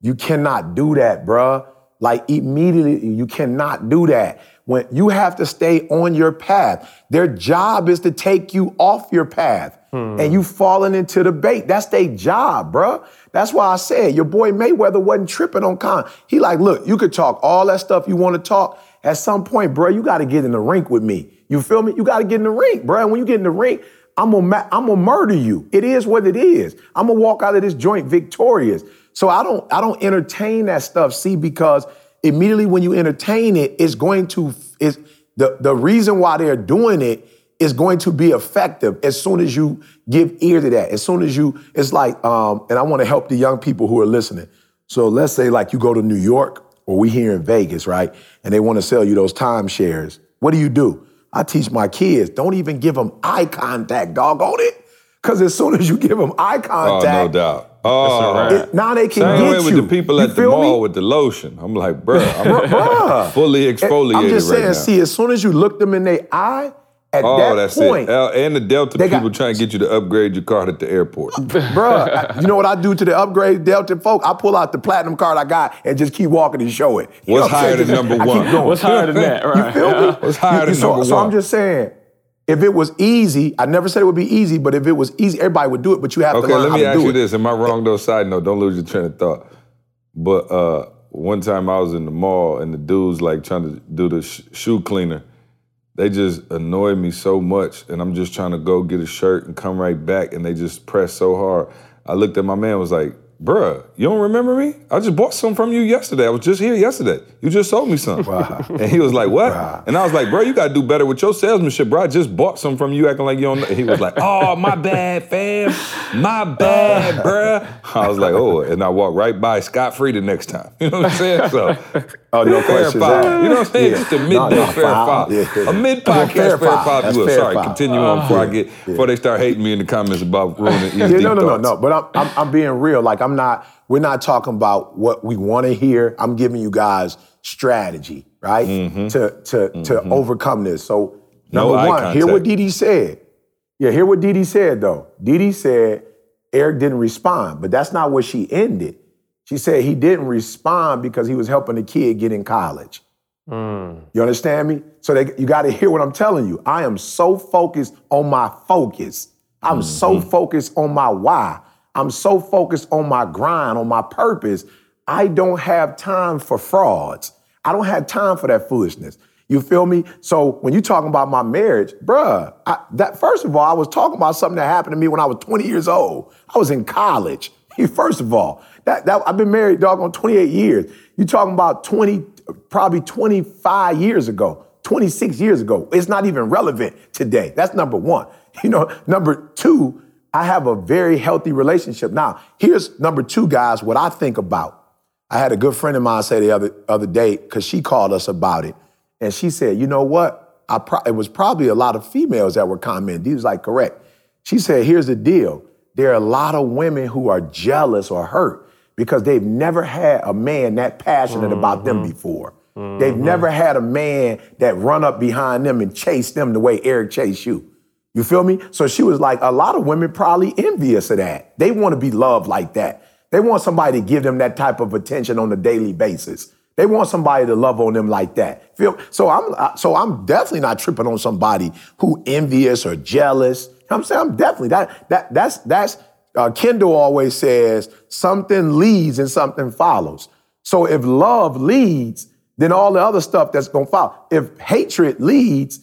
You cannot do that, bruh. Like immediately, you cannot do that. When you have to stay on your path. Their job is to take you off your path. And you falling into the bait. That's their job, bruh. That's why I said your boy Mayweather wasn't tripping on Con. He like, look, you could talk all that stuff you want to talk. At some point, bro, you got to get in the rink with me. You feel me? You got to get in the rink, bro. And when you get in the rink, I'm gonna, I'm gonna murder you. It is what it is. I'm gonna walk out of this joint victorious. So I don't, I don't entertain that stuff. See, because immediately when you entertain it, it's going to, is the the reason why they're doing it is going to be effective as soon as you give ear to that. As soon as you, it's like, um, and I want to help the young people who are listening. So let's say like you go to New York or we here in Vegas, right? And they want to sell you those timeshares. What do you do? I teach my kids, don't even give them eye contact, dog on it. Because as soon as you give them eye contact, oh, no doubt. Oh, it, now they can Same get way you. with the people you at the mall me? with the lotion. I'm like, bruh, I'm fully exfoliated I'm just saying, right see, as soon as you look them in their eye, At Oh, that that's point, it. And the Delta they got- people trying to get you to upgrade your card at the airport. Bruh, you know what I do to the upgrade Delta folk? I pull out the platinum card I got and just keep walking and show it. You What's higher than number I one? What's higher than that? Right. You feel me? What's higher You- than so, number so I'm just saying, if it was easy, I never said it would be easy, but if it was easy, everybody would do it, but you have to Okay, learn let me ask do you it. this. Am I wrong though? Side note, don't lose your train of thought. But uh, one time I was in the mall and the dudes like trying to do the sh- shoe cleaner. They just annoy me so much, and I'm just trying to go get a shirt and come right back, and they just press so hard. I looked at my man, was like, "Bruh, you don't remember me? I just bought some from you yesterday. I was just here yesterday. You just sold me some." And he was like, "What?" And I was like, "Bro, you gotta do better with your salesmanship, bro. I just bought some from you, acting like you don't." Know. He was like, "Oh, my bad, fam, my bad, bruh." I was like, "Oh," and I walked right by scot free the next time. You know what I'm saying? So, Oh, no fair five. You know what I'm saying? Yeah. Just a No, midday no, fair five. five. Yeah. A mid Fair podcast fair five. five. That's You will. fair Sorry, five. continue on before I get before they start hating me in the comments about ruining Yeah, East no, no, no, no. But I'm, I'm, I'm being real. Like I'm not. We're not talking about what we want to hear. I'm giving you guys strategy, right, mm-hmm. to to to mm-hmm. overcome this. So Mm-hmm. No number one, hear what Dee said. Yeah, hear what Dee said though. Dee said Eric didn't respond, but that's not what she ended. She said he didn't respond because he was helping the kid get in college. Mm. You understand me? So they, you got to hear what I'm telling you. I am so focused on my focus. I'm so mm-hmm. focused on my why. I'm so focused on my grind, on my purpose. I don't have time for frauds. I don't have time for that foolishness. You feel me? So when you talking about my marriage, bruh, I, that first of all, I was talking about something that happened to me when I was 20 years old. I was in college. First of all, that, that I've been married, dog, on 28 years. You talking about 20, probably 25 years ago, 26 years ago. It's not even relevant today. That's number one. You know, number two, I have a very healthy relationship. Now, here's number two, guys, what I think about. I had a good friend of mine say the other other day, because she called us about it. And she said, you know what? I pro- it was probably a lot of females that were commenting. He was like, correct. She said, here's the deal. There are a lot of women who are jealous or hurt because they've never had a man that passionate about them mm-hmm. before. They've mm-hmm. never had a man that run up behind them and chase them the way Eric chased you. You feel me? So she was like, a lot of women probably envious of that. They want to be loved like that. They want somebody to give them that type of attention on a daily basis. They want somebody to love on them like that. Feel so I'm so I'm definitely not tripping on somebody who envious or jealous. I'm saying I'm definitely that that that's that's uh, Kendall always says something leads and something follows. So if love leads, then all the other stuff that's gonna follow. If hatred leads,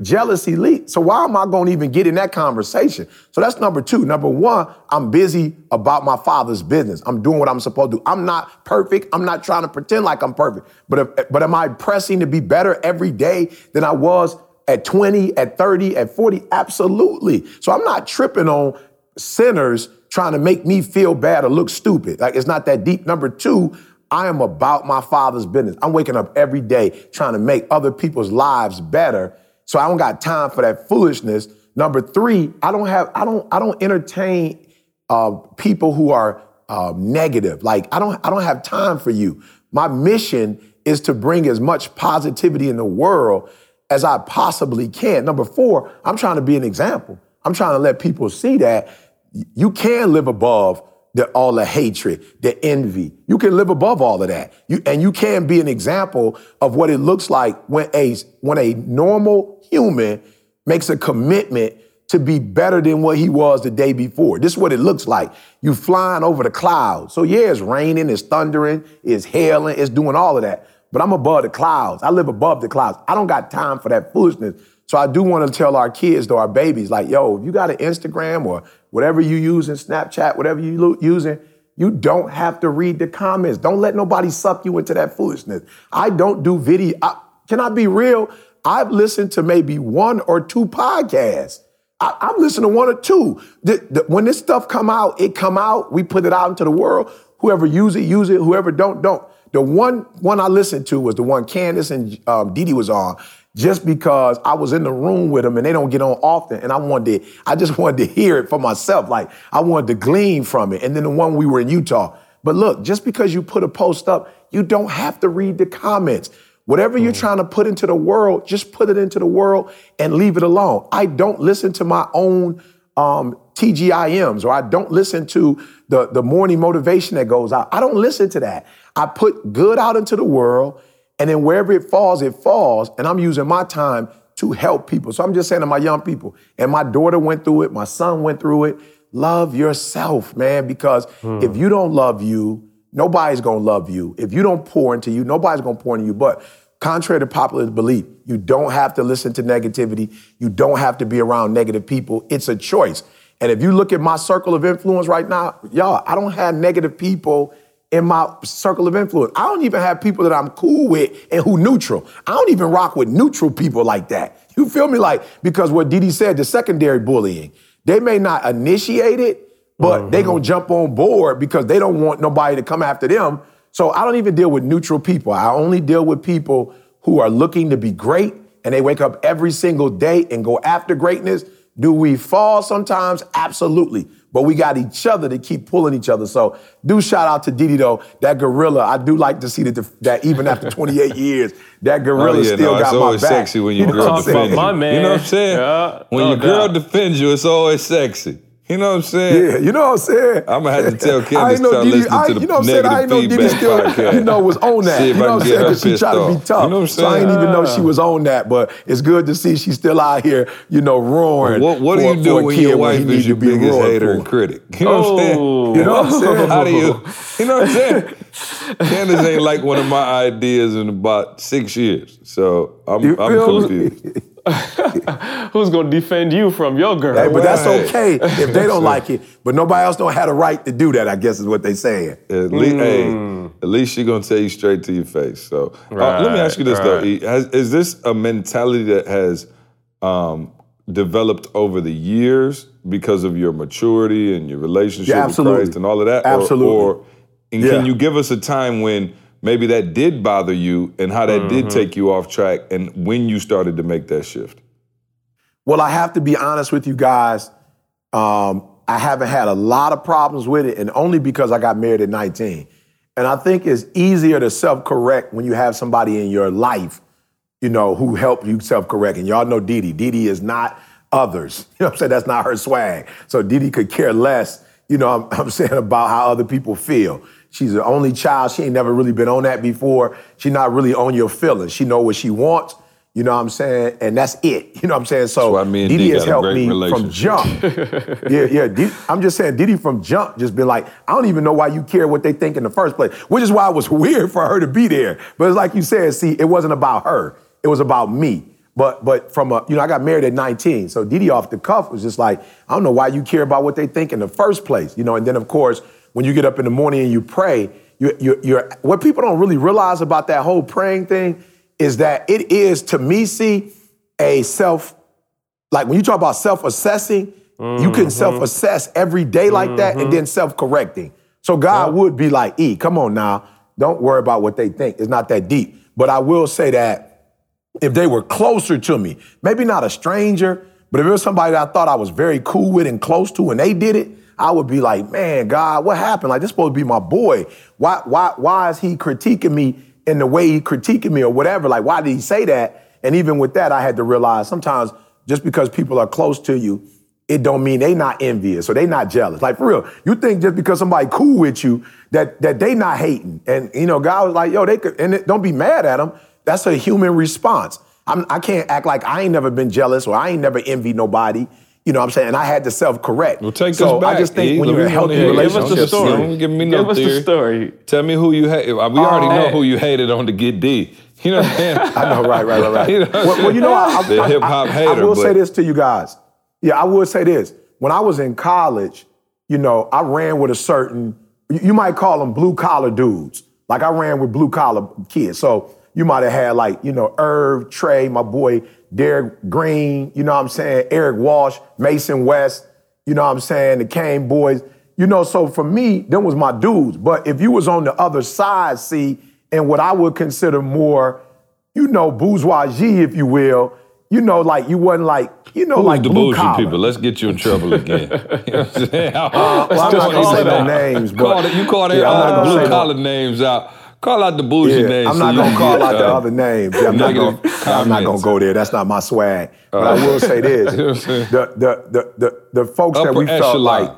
jealousy leads. So why am I gonna even get in that conversation? So that's number two. Number one, I'm busy about my father's business. I'm doing what I'm supposed to do. I'm not perfect. I'm not trying to pretend like I'm perfect. But if, but am I pressing to be better every day than I was at 20, at 30, at 40? Absolutely. So I'm not tripping on sinners trying to make me feel bad or look stupid. Like it's not that deep. Number two, I am about my father's business. I'm waking up every day trying to make other people's lives better. So I don't got time for that foolishness. Number three, I don't have, I don't, I don't entertain uh, people who are uh, negative. Like I don't, I don't have time for you. My mission is to bring as much positivity in the world as I possibly can. Number four, I'm trying to be an example. I'm trying to let people see that you can live above the, all the hatred, the envy. You can live above all of that. You, and you can be an example of what it looks like when a, when a normal human makes a commitment to be better than what he was the day before. This is what it looks like. You flying over the clouds. So yeah, it's raining, it's thundering, it's hailing, it's doing all of that. But I'm above the clouds. I live above the clouds. I don't got time for that foolishness. So I do want to tell our kids, though, our babies, like, yo, if you got an Instagram or whatever you using, Snapchat, whatever you lo- using, you don't have to read the comments. Don't let nobody suck you into that foolishness. I don't do video. I, can I be real? I've listened to maybe one or two podcasts. I, I'm listening to one or two. The- the- when this stuff come out, it come out. We put it out into the world. Whoever use it, use it. Whoever don't, don't. The one one I listened to was the one Candace and um, Didi was on, just because I was in the room with them and they don't get on often, and I wanted to, I just wanted to hear it for myself. Like I wanted to glean from it. And then the one we were in Utah. But look, just because you put a post up, you don't have to read the comments. Whatever you're trying to put into the world, just put it into the world and leave it alone. I don't listen to my own um, TGIMs or I don't listen to the, the morning motivation that goes out. I don't listen to that. I put good out into the world and then wherever it falls, it falls. And I'm using my time to help people. So I'm just saying to my young people, and my daughter went through it, my son went through it. Love yourself, man, because if you don't love you, nobody's gonna love you. If you don't pour into you, nobody's gonna pour into you. But contrary to popular belief, you don't have to listen to negativity. You don't have to be around negative people. It's a choice. And if you look at my circle of influence right now, y'all, I don't have negative people in my circle of influence. I don't even have people that I'm cool with and who neutral. I don't even rock with neutral people like that. You feel me? Like, because what Didi said, the secondary bullying, they may not initiate it, but they mm-hmm. gonna jump on board because they don't want nobody to come after them. So I don't even deal with neutral people. I only deal with people who are looking to be great and they wake up every single day and go after greatness. Do we fall sometimes? Absolutely. But we got each other to keep pulling each other. So do shout out to Didi though. That gorilla, I do like to see that, that even after 28 years, that gorilla Oh, yeah, still no, got it's my always back. sexy when your You know girl what I'm Talk about my man. You know what I'm saying? Yeah, when no your girl defends you, it's always sexy. You know what I'm saying? Yeah, you know what I'm saying? I'm gonna have to tell Candace to start Didi, listening I, to the you know what I'm saying? I ain't know Didi still, podcast. you know, was on that. You know what I'm saying? Because she tried to be tough. You know what I'm So I ain't saying? even know she was on that, but it's good to see she's still out here, you know, roaring. What, what do for- you do a when your he wife is your biggest hater for? and critic? You know what I'm saying? Oh. You know what I'm saying? How do you? You know what I'm saying? Candace ain't like one of my ideas in about six years, so I'm I'm confused. Who's gonna defend you from your girl? Hey, but that's okay if they don't like it. But nobody else don't have the right to do that. I guess is what they saying. At least, hey, Hmm. at least she gonna tell you straight to your face. So uh, let me ask you this though: Right, E, has, is this a mentality that has um, developed over the years because of your maturity and your relationship Yeah, with. Christ and all of that? Or- Absolutely. Or, and Yeah. can you give us a time when maybe that did bother you and how that Mm-hmm. did take you off track and when you started to make that shift? Well, I have to be honest with you guys. Um, I haven't had a lot of problems with it, and only because I got married at 19. And I think it's easier to self-correct when you have somebody in your life, you know, who help you self-correct. And y'all know Didi. Didi is not others. You know what I'm saying? That's not her swag. So Didi could care less, you know, I'm, I'm saying about how other people feel. She's the only child. She ain't never really been on that before. She not really on your feelings. She know what she wants. You know what I'm saying? And that's it. You know what I'm saying? So why me and Didi D has helped me from jump. yeah, yeah. Didi, I'm just saying, Didi from jump just been like, I don't even know why you care what they think in the first place, which is why it was weird for her to be there. But it's like you said, see, it wasn't about her. It was about me. But but from a, you know, I got married at 19. So Didi off the cuff was just like, I don't know why you care about what they think in the first place. You know, and then of course, when you get up in the morning and you pray, you you you're what people don't really realize about that whole praying thing is that it is to me, see, a self like when you talk about self-assessing, you can mm-hmm. self-assess every day like that and then mm-hmm. self-correcting. So God would be like, E, come on now. Don't worry about what they think. It's not that deep. But I will say that if they were closer to me, maybe not a stranger, but if it was somebody that I thought I was very cool with and close to and they did it, I would be like, man, God, what happened? Like this supposed to be my boy. Why, why, why is he critiquing me in the way he critiquing me or whatever? Like, why did he say that? And even with that, I had to realize sometimes just because people are close to you, it don't mean they not envious or they not jealous. Like for real, you think just because somebody cool with you that that they not hating. And you know, God was like, yo, they could, and it, don't be mad at them. That's a human response. I'm, I can't act like I ain't never been jealous or I ain't never envied nobody. You know what I'm saying? And I had to self-correct. Well, take so us back. I just think E. when you're in me a healthy hear it. Give us the story. Don't give me no Give us theory. the story. Tell me who you hate. We already know who you hated on to get D. You know what I'm saying? I know, right, right, right, right. You know I'm well, well, you know, I, I, The I- hip-hop I- hater, I will but- say this to you guys. Yeah, I will say this. When I was in college, you know, I ran with a certain, you you might call them blue collar dudes. Like I ran with blue collar kids. So you might have had like, you know, Irv, Trey, my boy Derek Green, you know what I'm saying, Eric Walsh, Mason West, you know what I'm saying, the Kane boys. You know, so for me, them was my dudes. But if you was on the other side, see, and what I would consider more, you know, bourgeoisie, if you will, you know, like you wasn't like, you know, Who's like the blue collar. people? Let's get you in trouble again. you know what I'm saying? well, I'm not gonna say no names, but Call it, you call their Yeah, I'm not uh, gonna say blue collar names out. Call out the bougie Yeah, names. I'm not you gonna call out the uh, other names. I'm, not gonna, I'm not gonna go there. That's not my swag. But I will say this: You know what I'm saying? the, the the the the folks that we felt echelon. like,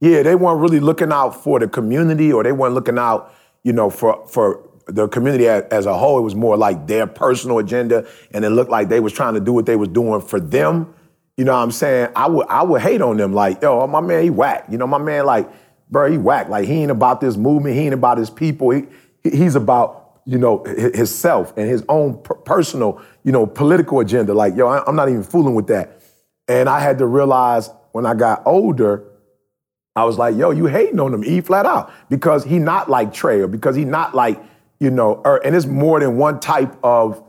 yeah, they weren't really looking out for the community, or they weren't looking out, you know, for for the community as, as a whole. It was more like their personal agenda, and it looked like they was trying to do what they was doing for them. You know what I'm saying? I would I would hate on them like, yo, my man, he whack. You know, my man, like, bro, he whack. Like he ain't about this movement. He ain't about his people. He, he- he's about you know hi- himself and his own per- personal you know political agenda. Like, yo, I- I'm not even fooling with that. And I had to realize when I got older, I was like, yo, you hating on him, E flat out. Because he not like Trey or because he not like, you know, or, and it's more than one type of,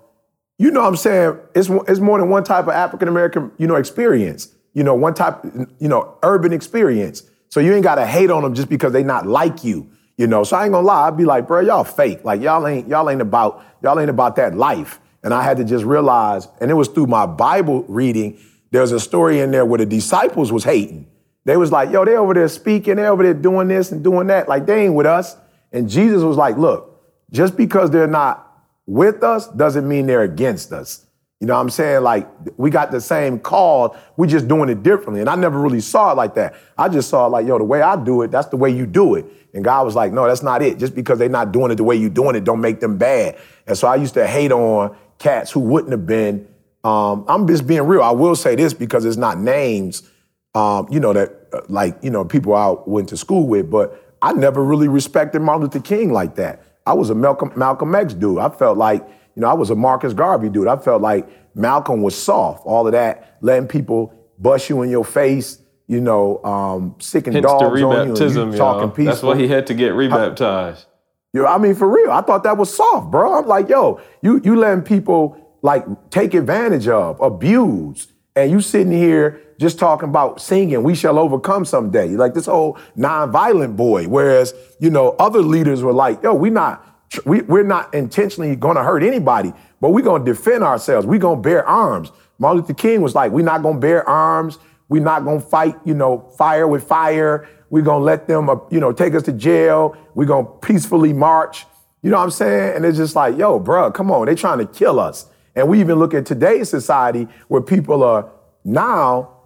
you know what I'm saying? It's, it's more than one type of African American, you know, experience. You know, one type, you know, urban experience. So you ain't gotta hate on them just because they not like you. You know, so I ain't gonna lie, I'd be like, bro, y'all fake. Like y'all ain't, y'all ain't about, y'all ain't about that life. And I had to just realize, and it was through my Bible reading, there's a story in there where the disciples was hating. They was like, yo, they over there speaking, they over there doing this and doing that. Like they ain't with us. And Jesus was like, look, just because they're not with us doesn't mean they're against us. You know what I'm saying? Like we got the same call, we just doing it differently. And I never really saw it like that. I just saw it like, yo, the way I do it, that's the way you do it. And God was like, no, that's not it. Just because they're not doing it the way you're doing it, don't make them bad. And so I used to hate on cats who wouldn't have been. Um, I'm just being real. I will say this because it's not names, um, you know, that uh, like, you know, people I went to school with, but I never really respected Martin Luther King like that. I was a Malcolm, Malcolm X dude. I felt like, you know, I was a Marcus Garvey dude. I felt like Malcolm was soft, all of that, letting people bust you in your face, you know, um, sicking Hence dogs on you, and rebaptism, you talking peaceful. That's why he had to get rebaptized. You know, I mean, for real, I thought that was soft, bro. I'm like, yo, you you letting people like take advantage of, abuse, and you sitting here just talking about singing, "We shall overcome someday." Like this whole non-violent boy. Whereas, you know, other leaders were like, yo, we not we we're not intentionally going to hurt anybody, but we're going to defend ourselves. We're going to bear arms. Martin Luther King was like, we're not going to bear arms. We're not going to fight, you know, fire with fire. We're going to let them, uh, you know, take us to jail. We're going to peacefully march. You know what I'm saying? And it's just like, yo, bruh, come on. They're trying to kill us. And we even look at today's society where people are now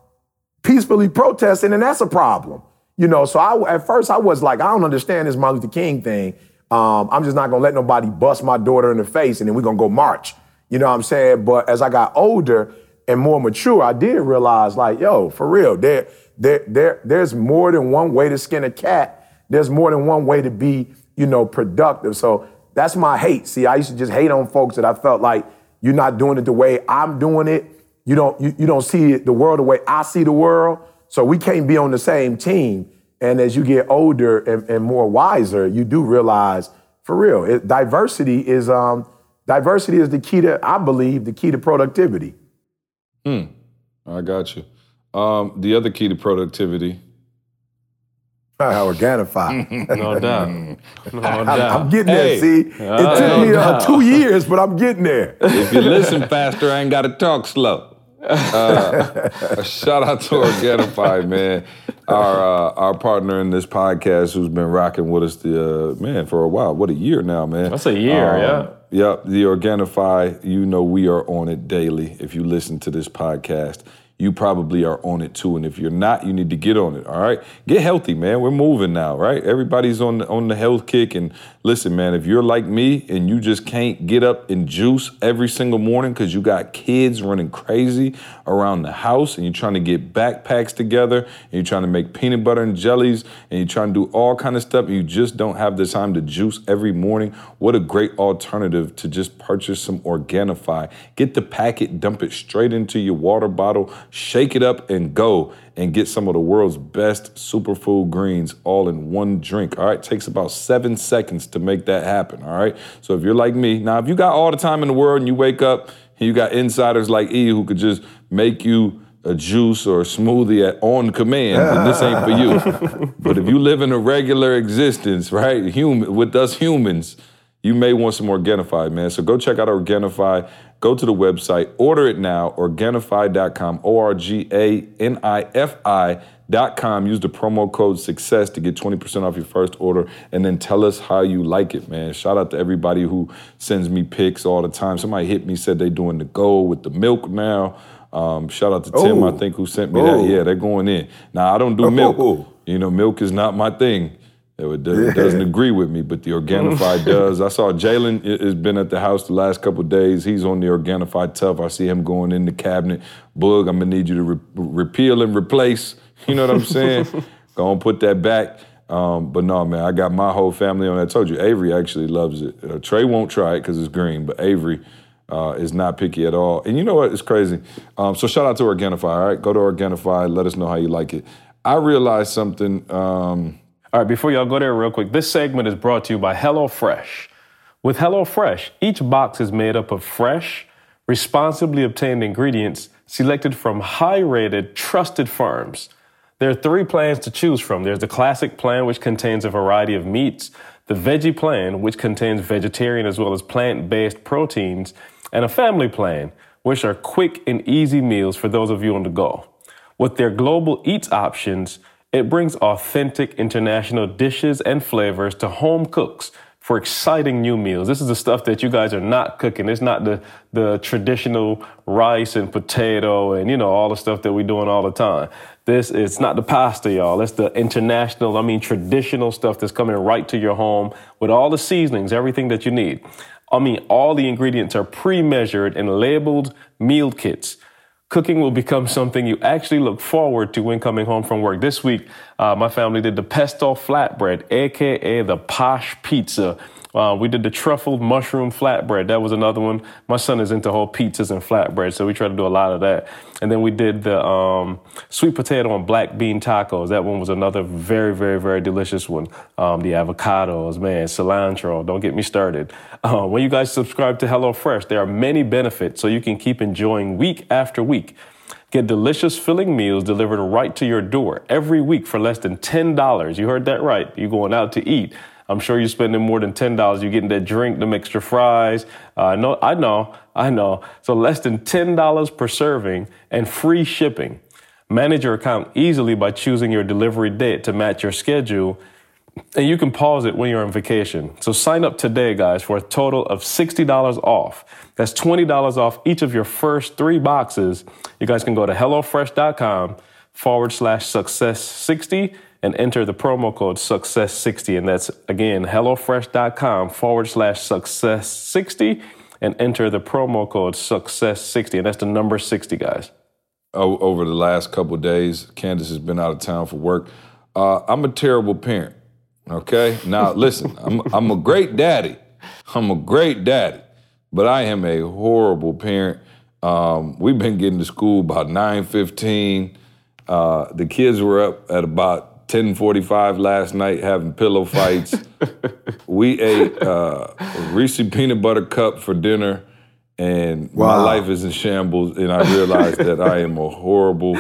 peacefully protesting, and that's a problem. You know, so I at first I was like, I don't understand this Martin Luther King thing. Um, I'm just not gonna let nobody bust my daughter in the face, and then we're gonna go march. You know what I'm saying? But as I got older and more mature, I did realize, like, yo, for real, there, there, there, there's more than one way to skin a cat. There's more than one way to be, you know, productive. So that's my hate. See, I used to just hate on folks that I felt like you're not doing it the way I'm doing it. You don't, you, you don't see it, the world the way I see the world. So we can't be on the same team. And as you get older and, and more wiser, you do realize, for real, it, diversity is um, diversity is the key to, I believe, the key to productivity. Hmm. I got you. Um, the other key to productivity. How Organifi. No doubt. No I'm, doubt. I'm getting Hey. there. See, it took me uh, two years, but I'm getting there. If you listen faster, I ain't got to talk slow. Uh, shout out to Organifi, man, our uh, our partner in this podcast, who's been rocking with us the uh, man for a while. What a year now, man. That's a year, yeah. Um, Yep, the Organifi. You know we are on it daily. If you listen to this podcast, you probably are on it too. And if you're not, you need to get on it. All right, get healthy, man. We're moving now, right? Everybody's on the, on the health kick. And listen, man, if you're like me and you just can't get up and juice every single morning because you got kids running crazy around the house and you're trying to get backpacks together and you're trying to make peanut butter and jellies and you're trying to do all kind of stuff and you just don't have the time to juice every morning, what a great alternative to just purchase some Organifi. Get the packet, dump it straight into your water bottle, shake it up and go and get some of the world's best superfood greens all in one drink. All right, takes about seven seconds to make that happen. All right, so if you're like me, now if you got all the time in the world and you wake up and you got insiders like E who could just make you a juice or a smoothie at on command, then this ain't for you. but if you live in a regular existence, right, human with us humans, you may want some Organifi, man. So go check out Organifi. Go to the website, order it now, organifi.com, O R G A N I F I.com. Use the promo code success to get 20% off your first order and then tell us how you like it, man. Shout out to everybody who sends me pics all the time. Somebody hit me, said they're doing the goal with the milk now. Um, shout out to Tim, I Oh. think, who sent me Oh. that. Yeah, they're going in. Now, I don't do Oh. milk. You know, milk is not my thing. It doesn't, doesn't agree with me, but the Organifi does. I saw Jalen has been at the house the last couple days. He's on the Organifi Tough. I see him going in the cabinet. Boog, I'm gonna need you to re- repeal and replace. You know what I'm saying? Go and put that back. Um, but no, man, I got my whole family on. I told you, Avery actually loves it. Uh, Trey won't try it because it's green, but Avery uh, is not picky at all. And you know what? It's crazy. Um, so shout out to Organifi. All right, go to Organifi. Let us know how you like it. I realized something. Um, All right, before y'all go there real quick, this segment is brought to you by HelloFresh. With HelloFresh, each box is made up of fresh, responsibly obtained ingredients selected from high rated, trusted farms. There are three plans to choose from. There's the classic plan, which contains a variety of meats, the veggie plan, which contains vegetarian as well as plant based proteins, and a family plan, which are quick and easy meals for those of you on the go. With their global eats options, it brings authentic international dishes and flavors to home cooks for exciting new meals. This is the stuff that you guys are not cooking. It's not the, the traditional rice and potato and, you know, all the stuff that we're doing all the time. This is not the pasta, y'all. It's the international, I mean, traditional stuff that's coming right to your home with all the seasonings, everything that you need. I mean, all the ingredients are pre-measured and labeled meal kits cooking will become something you actually look forward to when coming home from work. This week, uh, my family did the pesto flatbread, aka the posh pizza. Uh, we did the truffled mushroom flatbread. That was another one. My son is into whole pizzas and flatbread, so we try to do a lot of that. And then we did the um, sweet potato and black bean tacos. That one was another very, very, very delicious one. Um, the avocados, man, cilantro. Don't get me started. Uh, when you guys subscribe to HelloFresh, there are many benefits, so you can keep enjoying week after week. Get delicious filling meals delivered right to your door every week for less than $10. You heard that right. You're going out to eat. I'm sure you're spending more than $10. You're getting that drink, them extra fries. Uh, I know, I know, I know. So less than $10 per serving and free shipping. Manage your account easily by choosing your delivery date to match your schedule. And you can pause it when you're on vacation. So sign up today, guys, for a total of $60 off. That's $20 off each of your first three boxes. You guys can go to HelloFresh.com forward slash success 60 and enter the promo code success 60. And that's again, HelloFresh.com forward slash success 60 and enter the promo code success 60. And that's the number 60, guys. over the last couple days. Candace has been out of town for work. Uh, I'm a terrible parent. Okay, now listen, I'm I'm a great daddy. I'm a great daddy, but I am a horrible parent. Um, we've been getting to school about nine fifteen. Uh, the kids were up at about ten forty five last night having pillow fights. we ate uh, Reese peanut butter cup for dinner, and my life is in shambles. And I realized that I am a horrible,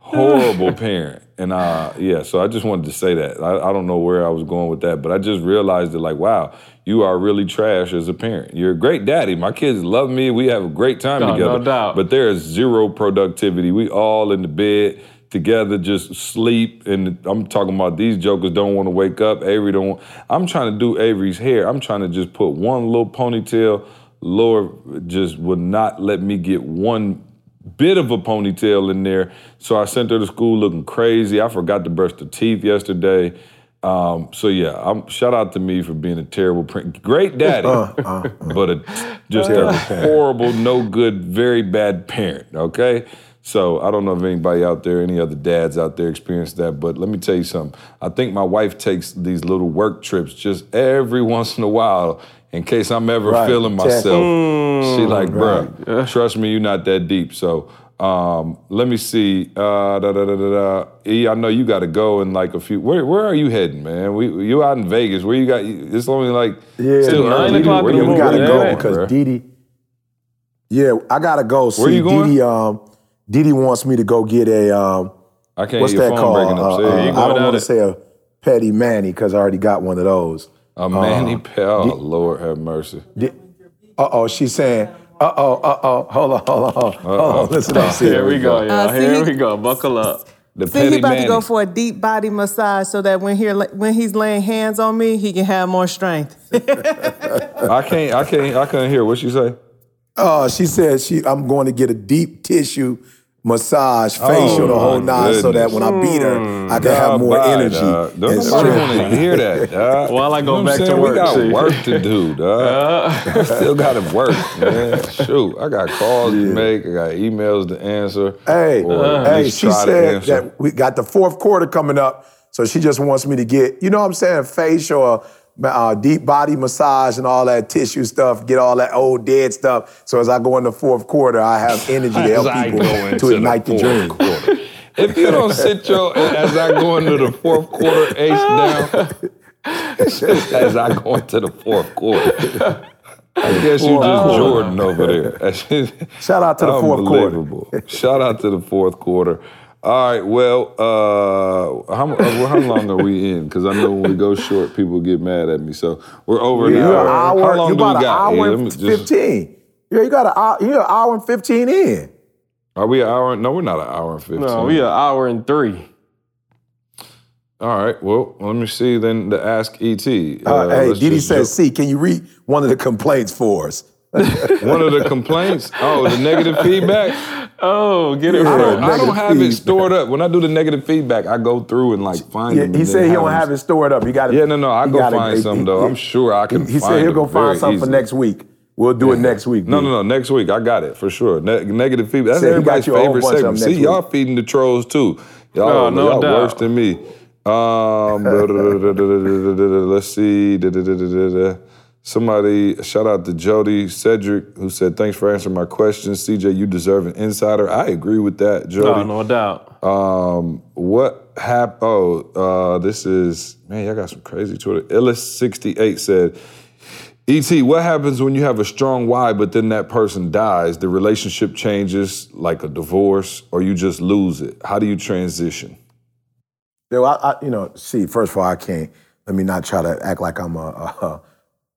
horrible parent. And uh, yeah, so I just wanted to say that. I, I don't know where I was going with that, but I just realized that, like, wow, you are really trash as a parent. You're a great daddy. My kids love me. We have a great time No, no together. doubt. But there is zero productivity. We all in the bed together, just sleep. And I'm talking about these jokers don't want to wake up. Avery don't. Want, I'm trying to do Avery's hair. I'm trying to just put one little ponytail. Lord just would not let me get one bit of a ponytail in there. So I sent her to school looking crazy. I forgot to brush the teeth yesterday. Um, so yeah, I'm, shout out to me for being a terrible parent. Great daddy, uh, uh, uh. but a, just a horrible, no good, very bad parent. Okay. So I don't know if anybody out there, any other dads out there experienced that, but let me tell you something. I think my wife takes these little work trips just every once in a while in case I'm ever Right, feeling check. myself. she like, bruh, trust me, you're not that deep. So um, let me see. Uh, da, da, da, da, da. E, I know you got to go in like a few. Where where are you heading, man? We you out in Vegas? Where you got? It's only like Yeah, still nine early. o'clock Where in the you we gotta morning, go yeah, because bruh? Didi. Yeah, I gotta go. See, Where you going? Didi, um, Didi wants me to go get a um, I can't what's hear that phone called? breaking up. Uh, Say uh, it. I don't down want to say a petty Manny because I already got one of those. A Manny pal. Oh, Lord have mercy. Uh oh, she's saying. Uh oh, uh oh, hold on, hold on, hold on. Hold on. Listen up, see Here we go, Uh, y'all. see, Here he- we go. Buckle up. The See, he petty about to go for a deep body massage so that when here when he's laying hands on me, he can have more strength. I can't. I can't. I couldn't hear what she say. Uh, she said she I'm going to get a deep tissue massage, oh, facial, the whole Oh, my nine, so that when I beat her, I can have more Bye, energy. dog. Don't nobody want to hear that, dog. While I go You know back to work, we got see. work to do, dog. I still got to work, man. Shoot, I got calls to make. I got emails to answer. Hey, or uh-huh. hey, she said that we got the fourth quarter coming up, so she just wants me to get, you know what I'm saying, facial, uh, deep body massage and all that tissue stuff, get all that old dead stuff. So as I go in the fourth quarter, I have energy to help people go into to ignite the, fourth dream. If you don't sit your as I go into the fourth quarter, ace down. as I go into the fourth quarter. I guess you just Jordan over there. Shout out to the fourth quarter. Shout out to the fourth quarter. All right, well, uh, how, uh, how long are we in? Because I know when we go short, people get mad at me. So we're over an You're hour. an hour, How long you do we an got? hour Yeah, let me and just- 15. Yeah, you got an hour, you're an hour and 15 in. Are we an hour? No, we're not an hour and 15. No, we an hour and three. All right, well, let me see then the Ask ET. Uh, hey, let's Didi says, jo- C, can you read one of the complaints for us? One of the complaints, oh, the negative feedback. Oh, get it I right. don't, I don't Negative have it stored up. When I do the negative feedback, I go through and like find Yeah, them. he said then he don't have it stored up. You got it. Yeah, no, no, I go find some though. I'm sure I can He, he find said he'll go find something for next week. We'll do it next week. No, D. no, no. Next week, I got it for sure. Ne- negative feedback. That's Said everybody's you a whole favorite segment. See, next y'all feeding the trolls too. Y'all, No, no y'all doubt. worse than me. Um, let's see. Somebody shout out to Jody Cedric who said, "Thanks for answering my questions, CJ. You deserve an insider." I agree with that, Jody. No, no doubt. Um, what happened? Oh, uh, this is man. Y'all got some crazy Twitter. Illis68 said, "Et, what happens when you have a strong why, but then that person dies? The relationship changes, like a divorce, or you just lose it. How do you transition?" Yo, I, I, you know, see, first of all, I can't. Let me not try to act like I'm a, a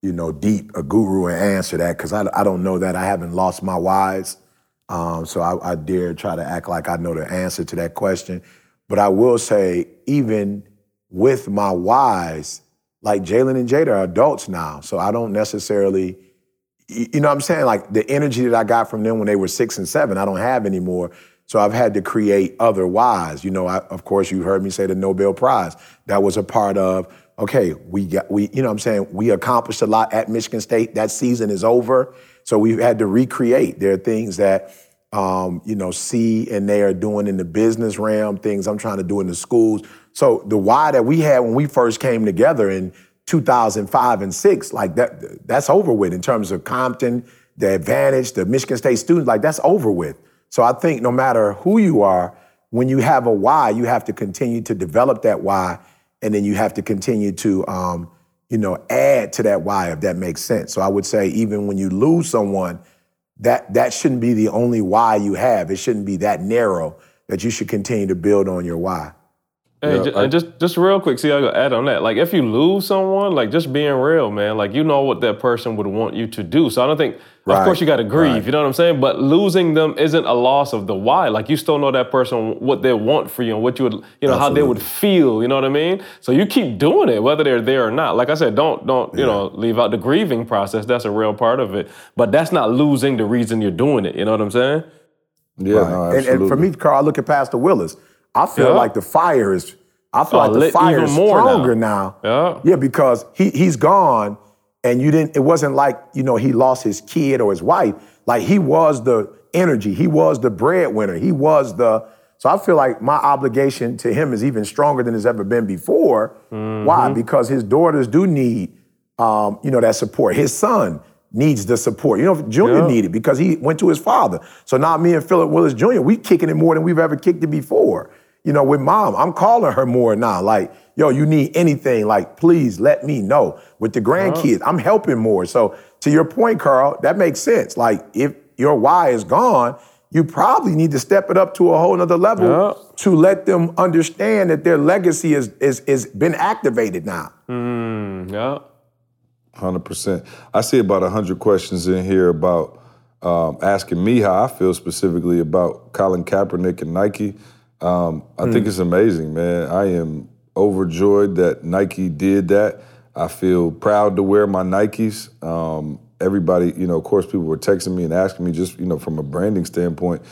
you know, deep a guru and answer that because I, I don't know that. I haven't lost my wise. um, so I, I dare try to act like I know the answer to that question. But I will say, even with my wise, like Jalen and Jada are adults now, so I don't necessarily you know what I'm saying? Like the energy that I got from them when they were six and seven, I don't have anymore. So I've had to create other whys. You know, I, of course, you heard me say the Nobel Prize. That was a part of, okay, we got, we, you know what I'm saying? We accomplished a lot at Michigan State. That season is over. So we've had to recreate. There are things that, um, you know, C and they are doing in the business realm, things I'm trying to do in the schools. So the why that we had when we first came together in 2005 and six, like that, that's over with in terms of Compton, the advantage, the Michigan State students, like that's over with. So I think no matter who you are, when you have a why, you have to continue to develop that why, and then you have to continue to, um, you know, add to that why if that makes sense. So I would say even when you lose someone, that that shouldn't be the only why you have. It shouldn't be that narrow. That you should continue to build on your why. Hey, Yeah, ju- I- and just just real quick, see, I go add on that. Like, if you lose someone, like just being real, man. Like, you know what that person would want you to do. So I don't think, of course, you got to grieve. right. You know what I'm saying? But losing them isn't a loss of the why. Like, you still know that person, what they want for you, and what you would, you know, how they would feel. You know what I mean? So you keep doing it, whether they're there or not. Like I said, don't don't you know leave out the grieving process. That's a real part of it. But that's not losing the reason you're doing it. You know what I'm saying? Yeah, Right. no, and, and for me, Carl, I look at Pastor Willis. I feel Yeah. like the fire is. I feel Oh, like the fire is more now. stronger now. Yeah. Yeah, because he he's gone, and you didn't. It wasn't like you know he lost his kid or his wife. Like he was the energy. He was the breadwinner. He was the. So I feel like my obligation to him is even stronger than it's ever been before. Mm-hmm. Why? Because his daughters do need, um, you know, that support. His son needs the support. You know, Junior Yeah. needed because he went to his father. So now me and Philip Willis Jr. we kicking it more than we've ever kicked it before. You know, with mom, I'm calling her more now. Like, yo, you need anything? Like, please let me know. With the grandkids, I'm helping more. So to your point, Carl, that makes sense. Like, if your why is gone, you probably need to step it up to a whole nother level Yeah. to let them understand that their legacy is is is been activated now. Mm, yeah. Hundred percent. I see about hundred questions in here about um, asking me how I feel specifically about Colin Kaepernick and Nike. Um, I think it's amazing, man. I am overjoyed that Nike did that. I feel proud to wear my Nikes. Um, everybody, you know, of course, people were texting me and asking me just, you know, from a branding standpoint.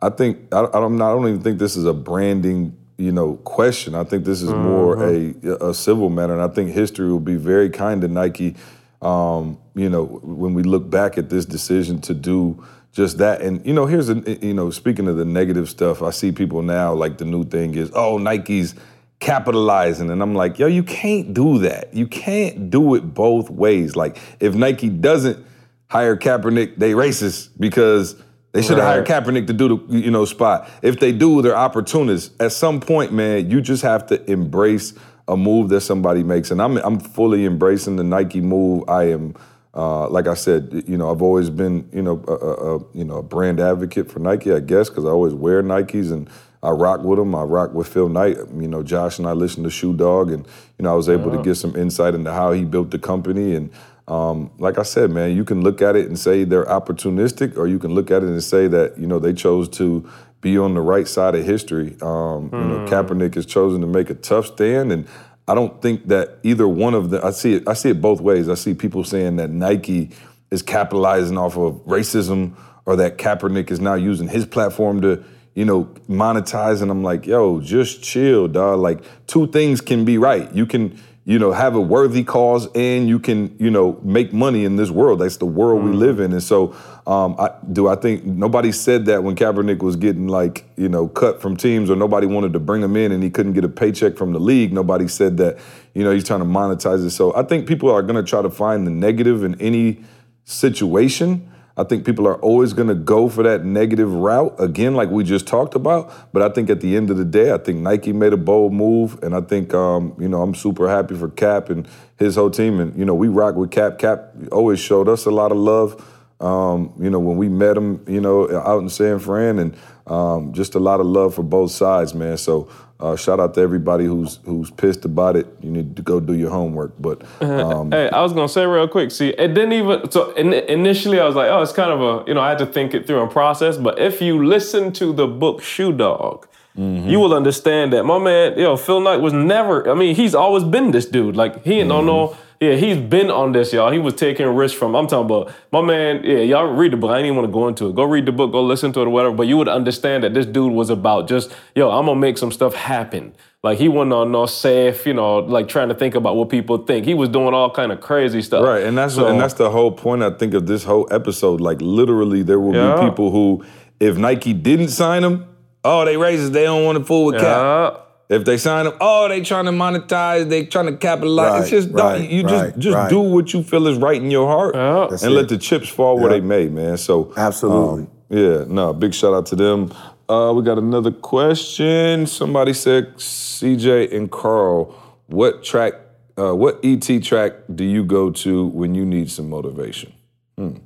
I think I, I don't. I don't even think this is a branding, you know, question. I think this is more a a civil matter, and I think history will be very kind to Nike. Um, you know, when we look back at this decision to do just that, and you know, here's a, you know, speaking of the negative stuff, I see people now like the new thing is, oh, Nike's capitalizing, and I'm like, yo, you can't do that. You can't do it both ways. Like, if Nike doesn't hire Kaepernick, they racist because they should have hired Kaepernick to do the you know spot. If they do, they're opportunists. At some point, man, you just have to embrace a move that somebody makes, and I'm I'm fully embracing the Nike move. I am. Uh, like I said, you know, I've always been, you know, a, a, a you know, a brand advocate for Nike, I guess, because I always wear Nikes and I rock with them. I rock with Phil Knight. You know, Josh and I listen to Shoe Dog, and you know, I was able to get some insight into how he built the company. And um, like I said, man, you can look at it and say they're opportunistic, or you can look at it and say that you know they chose to be on the right side of history. Um, You know, Kaepernick has chosen to make a tough stand, and I don't think that either one of them. I see it. I see it both ways. I see people saying that Nike is capitalizing off of racism, or that Kaepernick is now using his platform to, you know, monetize. And I'm like, yo, just chill, dog. Like two things can be right. You can, you know, have a worthy cause, and you can, you know, make money in this world. That's the world we live in. And so, um, I, do I think nobody said that when Kaepernick was getting like, you know, cut from teams, or nobody wanted to bring him in, and he couldn't get a paycheck from the league. Nobody said that, you know, he's trying to monetize it. So I think people are going to try to find the negative in any situation. I think people are always going to go for that negative route again, like we just talked about. But I think at the end of the day, I think Nike made a bold move, and I think um, you know I'm super happy for Cap and his whole team. And you know we rock with Cap. Cap always showed us a lot of love. Um, you know when we met him, you know out in San Fran, and um, just a lot of love for both sides, man. So uh, shout out to everybody who's who's pissed about it. You need to go do your homework, but. Um, Hey, I was gonna say real quick. See, it didn't even. So in, initially, I was like, "Oh, it's kind of a," you know, I had to think it through and process. But if you listen to the book Shoe Dog, you will understand that my man, yo, Phil Knight was never. I mean, he's always been this dude. Like he don't know. Yeah, he's been on this, y'all. He was taking risks from. I'm talking about my man. Yeah, y'all read the book. I didn't even want to go into it. Go read the book. Go listen to it or whatever. But you would understand that this dude was about just, yo, I'm gonna make some stuff happen. Like he wasn't on no safe, you know, like trying to think about what people think. He was doing all kind of crazy stuff. Right, and that's So- and that's the whole point I think of this whole episode. Like literally, there will Yeah. be people who, if Nike didn't sign him, oh, they racist. They don't want to fool with Cap. Yeah. If they sign him, oh, they trying to monetize. They trying to capitalize. it's just don't- right, you right, just just right. do what you feel is right in your heart, Yeah. That's and it. let the chips fall where they may, man. So Absolutely. um, yeah, no, big shout out to them. Uh, we got another question. Somebody said, CJ and Carl, what track, uh, what ET track do you go to when you need some motivation? Hmm.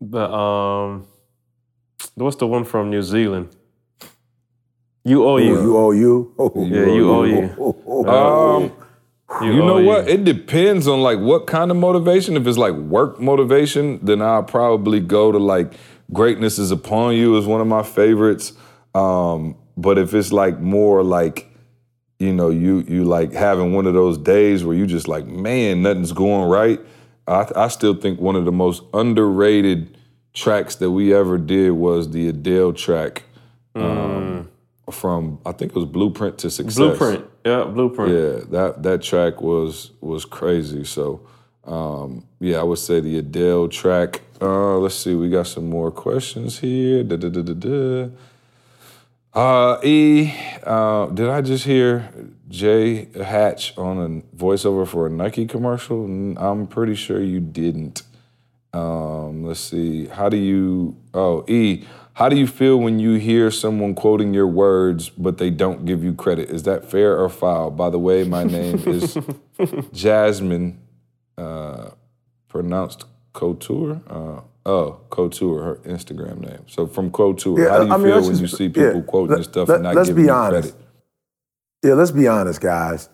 The um, what's the one from New Zealand? You owe you. You owe you. Oh, Yeah, you owe you. oh, oh. Um, you know owe what? It depends on like what kind of motivation. If it's like work motivation, then I'll probably go to like Greatness is Upon You is one of my favorites. Um, but if it's like more like, you know, you you like having one of those days where you just like, man, nothing's going right. I, I still think one of the most underrated tracks that we ever did was the Adele track um, from I think it was Blueprint to Success. Blueprint. Yeah, blueprint. Yeah, that that track was was crazy. So um, yeah, I would say the Adele track. Uh, let's see, we got some more questions here. Da, da, da, da, da. Uh, e, uh, did I just hear Jay Hatch on a voiceover for a Nike commercial? I'm pretty sure you didn't. Um, let's see. How do you? Oh, E. How do you feel when you hear someone quoting your words but they don't give you credit? Is that fair or foul? By the way, my name is Jasmine, uh, pronounced Couture. Uh, oh, Couture, her Instagram name. So from Couture, Yeah, how do you I feel let's when you see people yeah, quoting let- this stuff let- and not giving you credit? Yeah, let's be honest, guys.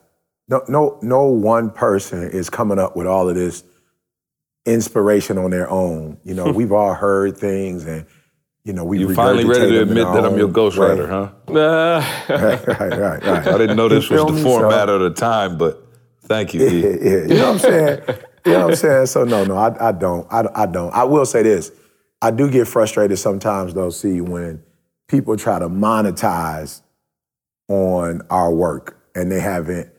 No, no, no one person is coming up with all of this inspiration on their own. You know, we've all heard things, and you know, we You finally ready to admit that I'm your ghostwriter, huh? Uh, right, right, right, right. I didn't know this You was the format So- of the time, but thank you, yeah, yeah, you know what I'm saying? You know what I'm saying? So no, no, I, I don't. I, I don't. I will say this. I do get frustrated sometimes though, see, when people try to monetize on our work and they haven't,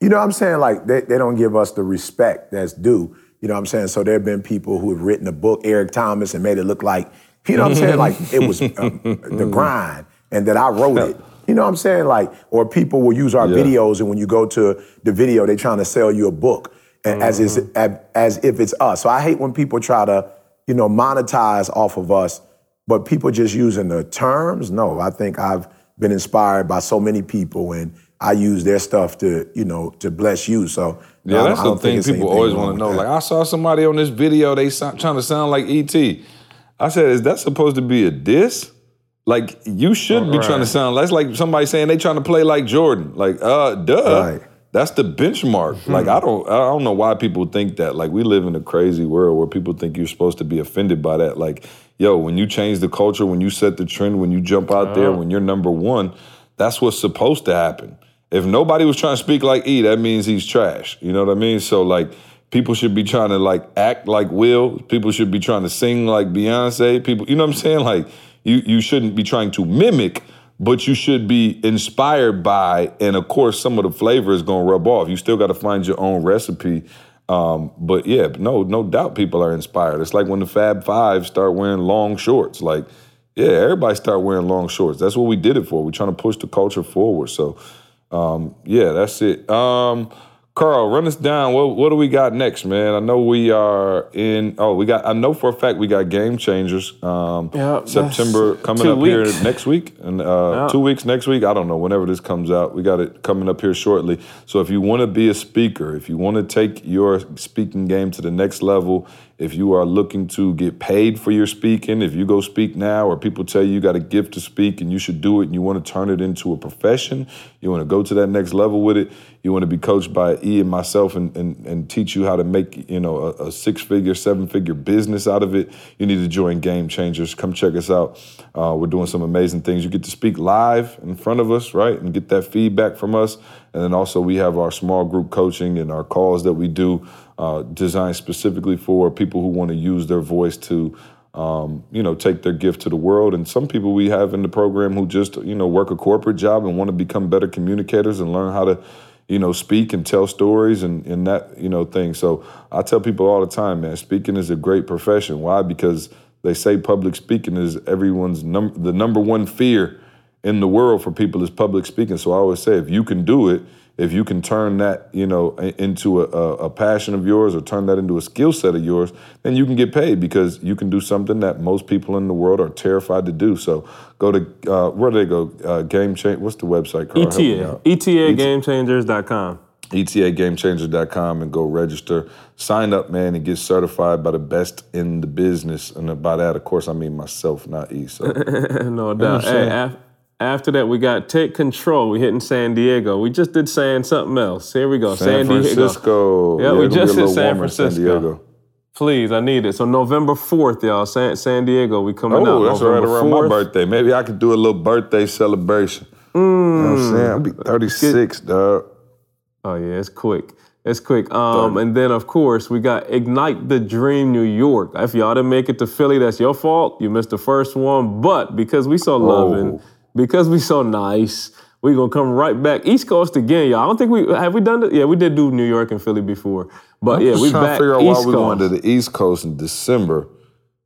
you know what I'm saying? Like they, they don't give us the respect that's due. You know what I'm saying? So there have been people who have written a book, Eric Thomas, and made it look like, you know what I'm saying? Like it was um, the grind and that I wrote it. You know what I'm saying? Like, or people will use our Yeah. videos and when you go to the video, they're trying to sell you a book and as, is, as, as if it's us. So I hate when people try to, you know, monetize off of us, but people just using the terms. No, I think I've been inspired by so many people and I use their stuff to, you know, to bless you. So Yeah, I that's the thing people always want to know. that. Like, I saw somebody on this video, they sound, trying to sound like ET. I said, is that supposed to be a diss? Like, you should be trying to sound, that's like somebody saying they trying to play like Jordan. Like, uh, duh. Right. That's the benchmark. Like, I don't, I don't know why people think that. Like, we live in a crazy world where people think you're supposed to be offended by that. Like, yo, when you change the culture, when you set the trend, when you jump out there, when you're number one, that's what's supposed to happen. If nobody was trying to speak like E, that means he's trash. You know what I mean? So like people should be trying to like act like Will. People should be trying to sing like Beyonce. People, you know what I'm saying? Like you you shouldn't be trying to mimic, but you should be inspired by. And of course, some of the flavor is gonna rub off. You still got to find your own recipe. Um, but yeah, no, no doubt people are inspired. It's like when the Fab Five start wearing long shorts. Like, yeah, everybody start wearing long shorts. That's what we did it for. We're trying to push the culture forward. So um, yeah, that's it. Um, Carl, run us down. What what do we got next, man? I know we are in. Oh, we got. I know for a fact we got game changers. Um, Yeah, September coming up weeks. here next week, and uh, Yeah. two weeks next week. I don't know. Whenever this comes out, we got it coming up here shortly. So if you want to be a speaker, if you want to take your speaking game to the next level, if you are looking to get paid for your speaking, if you go speak now, or people tell you you got a gift to speak and you should do it, and you want to turn it into a profession, you want to go to that next level with it. You want to be coached by E and myself and, and, and teach you how to make you know a, a six figure, seven figure business out of it. You need to join Game Changers. Come check us out. Uh, we're doing some amazing things. You get to speak live in front of us, right, and get that feedback from us. And then also we have our small group coaching and our calls that we do uh, designed specifically for people who want to use their voice to um, you know, take their gift to the world. And some people we have in the program who just, you know, work a corporate job and want to become better communicators and learn how to, you know, speak and tell stories and, and that, you know, thing. So I tell people all the time, man, speaking is a great profession. Why? Because they say public speaking is everyone's num- the number one fear in the world for people is public speaking. So I always say, if you can do it, if you can turn that, you know, into a, a, passion of yours or turn that into a skill set of yours, then you can get paid because you can do something that most people in the world are terrified to do. So go to uh, where do they go? Uh, Game change. What's the website? Carl? ETA. ETAGamechangers.com. E ETAGameChanger.com and go register. Sign up, man, and get certified by the best in the business. And by that, of course, I mean myself, not E. So no doubt. Saying? af- after that, we got Take Control. We hitting San Diego. We just did saying something else. Here we go. San Diego. Francisco. Yeah, we just hit San in San Francisco. Diego. Please, I need it. So November 4th, y'all, San, San Diego, we coming out. Oh, that's right November around my birthday. Maybe I could do a little birthday celebration. You know what I'm saying? I'll be 36, dog. Oh yeah, it's quick. It's quick. Um, and then of course we got Ignite the Dream New York. If y'all didn't make it to Philly, that's your fault. You missed the first one. But because we so loving, Oh. Because we so nice, we gonna come right back East Coast again, y'all. I don't think we have we done it. Yeah, we did do New York and Philly before. But yeah, Just we trying back to figure out East why we're going to the East Coast in December.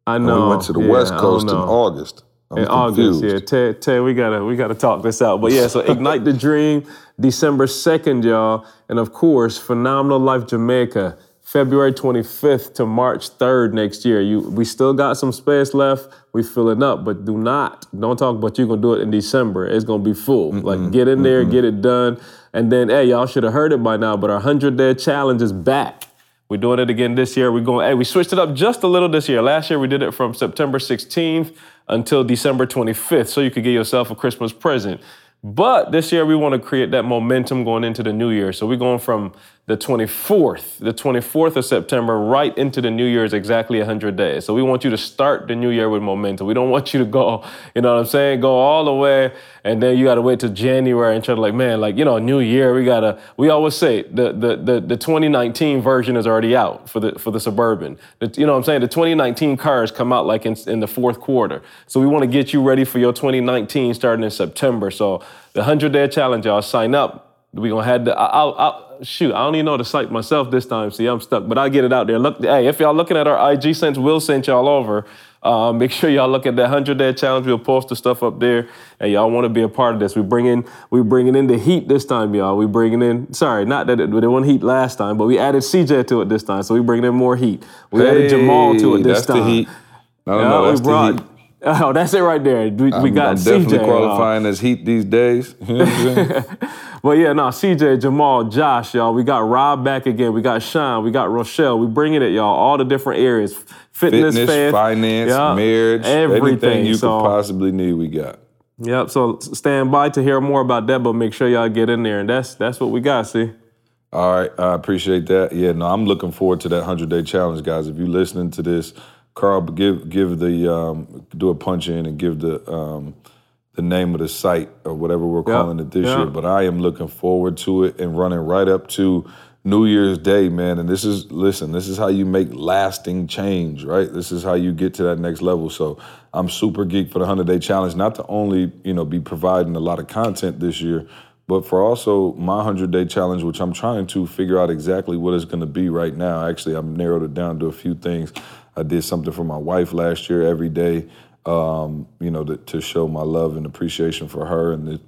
I know. we went to the Yeah, West Coast in. August. I'm in confused. August, yeah. Ted, Ted, we gotta we gotta talk this out. But yeah, so Ignite the Dream, December 2nd, y'all. And of course, Phenomenal Life Jamaica, February 25th to March 3rd next year. You we still got some space left. We filling up, but do not, don't talk about you gonna do it in December. It's gonna be full. Like get in there, get it done. And then hey, y'all should have heard it by now, but our 100 day challenge is back. We're doing it again this year. We're going, hey, we switched it up just a little this year. Last year we did it from September 16th until December 25th, so you could get yourself a Christmas present. But this year we want to create that momentum going into the new year. So we're going from the 24th, the 24th of September, right into the new year is exactly 100 days. So we want you to start the new year with momentum. We don't want you to go, you know what I'm saying, go all the way and then you got to wait till January and try to like, man, like, you know, new year, we got to, we always say the, the, the, the 2019 version is already out for the, for the Suburban. The, you know what I'm saying? The 2019 cars come out like in, in the fourth quarter. So we want to get you ready for your 2019 starting in September. So the 100 day challenge, y'all sign up we gonna have the. I'll, I'll, shoot. I don't even know the site myself this time. See, I'm stuck, but I'll get it out there. Look, hey, if y'all looking at our IG since we'll send y'all over, uh, make sure y'all look at that hundred day challenge. We'll post the stuff up there, and y'all want to be a part of this. We bring in, we bringing in the heat this time, y'all. We bringing in. Sorry, not that it, they won heat last time, but we added CJ to it this time, so we bringing in more heat. We hey, added Jamal to it this that's time. The heat. No, Yeah, no, we that's brought- the heat. Oh, that's it right there. We, we got I'm definitely CJ. qualifying as heat these days. You know what I'm saying? But yeah, no, CJ, Jamal, Josh, y'all. We got Rob back again. We got Sean. We got Rochelle. We bringing it, y'all. All the different areas: fitness, Fitness, faith, finance, yeah, marriage, everything. you so, could possibly need, we got. Yep. So stand by to hear more about that, but make sure y'all get in there, and that's that's what we got. See. All right, I appreciate that. Yeah, no, I'm looking forward to that hundred day challenge, guys. If you're listening to this, Carl, give give the um, do a punch in and give the um, the name of the site or whatever we're calling it this yeah. year. But I am looking forward to it and running right up to New Year's Day, man. And this is listen, this is how you make lasting change, right? This is how you get to that next level. So I'm super geeked for the hundred day challenge, not to only you know be providing a lot of content this year, but for also my 100 day challenge, which I'm trying to figure out exactly what it's going to be right now. Actually, I've narrowed it down to a few things. I did something for my wife last year every day, um, you know, to, to show my love and appreciation for her. And it,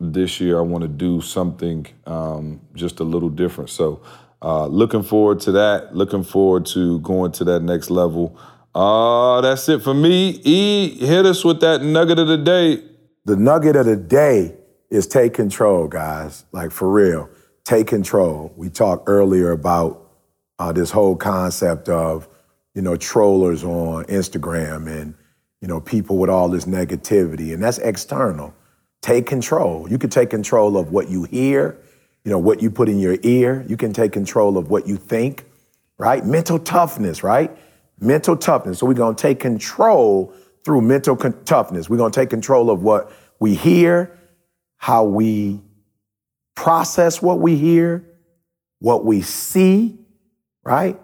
this year, I want to do something um, just a little different. So, uh, looking forward to that. Looking forward to going to that next level. Uh, that's it for me. E, hit us with that nugget of the day. The nugget of the day is take control, guys. Like for real, take control. We talked earlier about uh, this whole concept of, you know, trollers on Instagram and, you know, people with all this negativity, and that's external. Take control. You can take control of what you hear, you know, what you put in your ear. You can take control of what you think, right? Mental toughness, right? Mental toughness. So we're going to take control through mental con- toughness. We're going to take control of what we hear, how we process what we hear, what we see, right?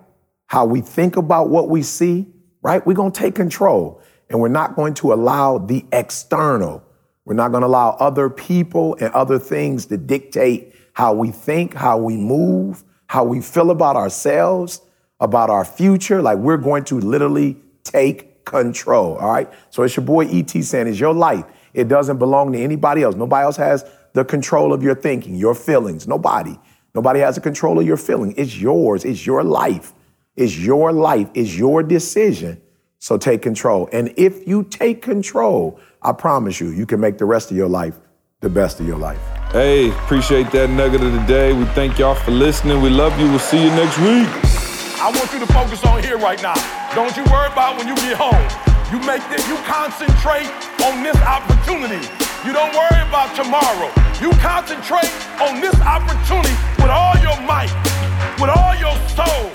How we think about what we see, right? We're going to take control and we're not going to allow the external. We're not going to allow other people and other things to dictate how we think, how we move, how we feel about ourselves, about our future. Like we're going to literally take control. All right. So it's your boy ET saying it's your life. It doesn't belong to anybody else. Nobody else has the control of your thinking, your feelings. Nobody. Nobody has the control of your feeling. It's yours. It's your life. It's your life. It's your decision. So take control. And if you take control, I promise you, you can make the rest of your life the best of your life. Hey, appreciate that nugget of the day. We thank y'all for listening. We love you. We'll see you next week. I want you to focus on here right now. Don't you worry about when you get home. You make this, you concentrate on this opportunity. You don't worry about tomorrow. You concentrate on this opportunity with all your might, with all your soul,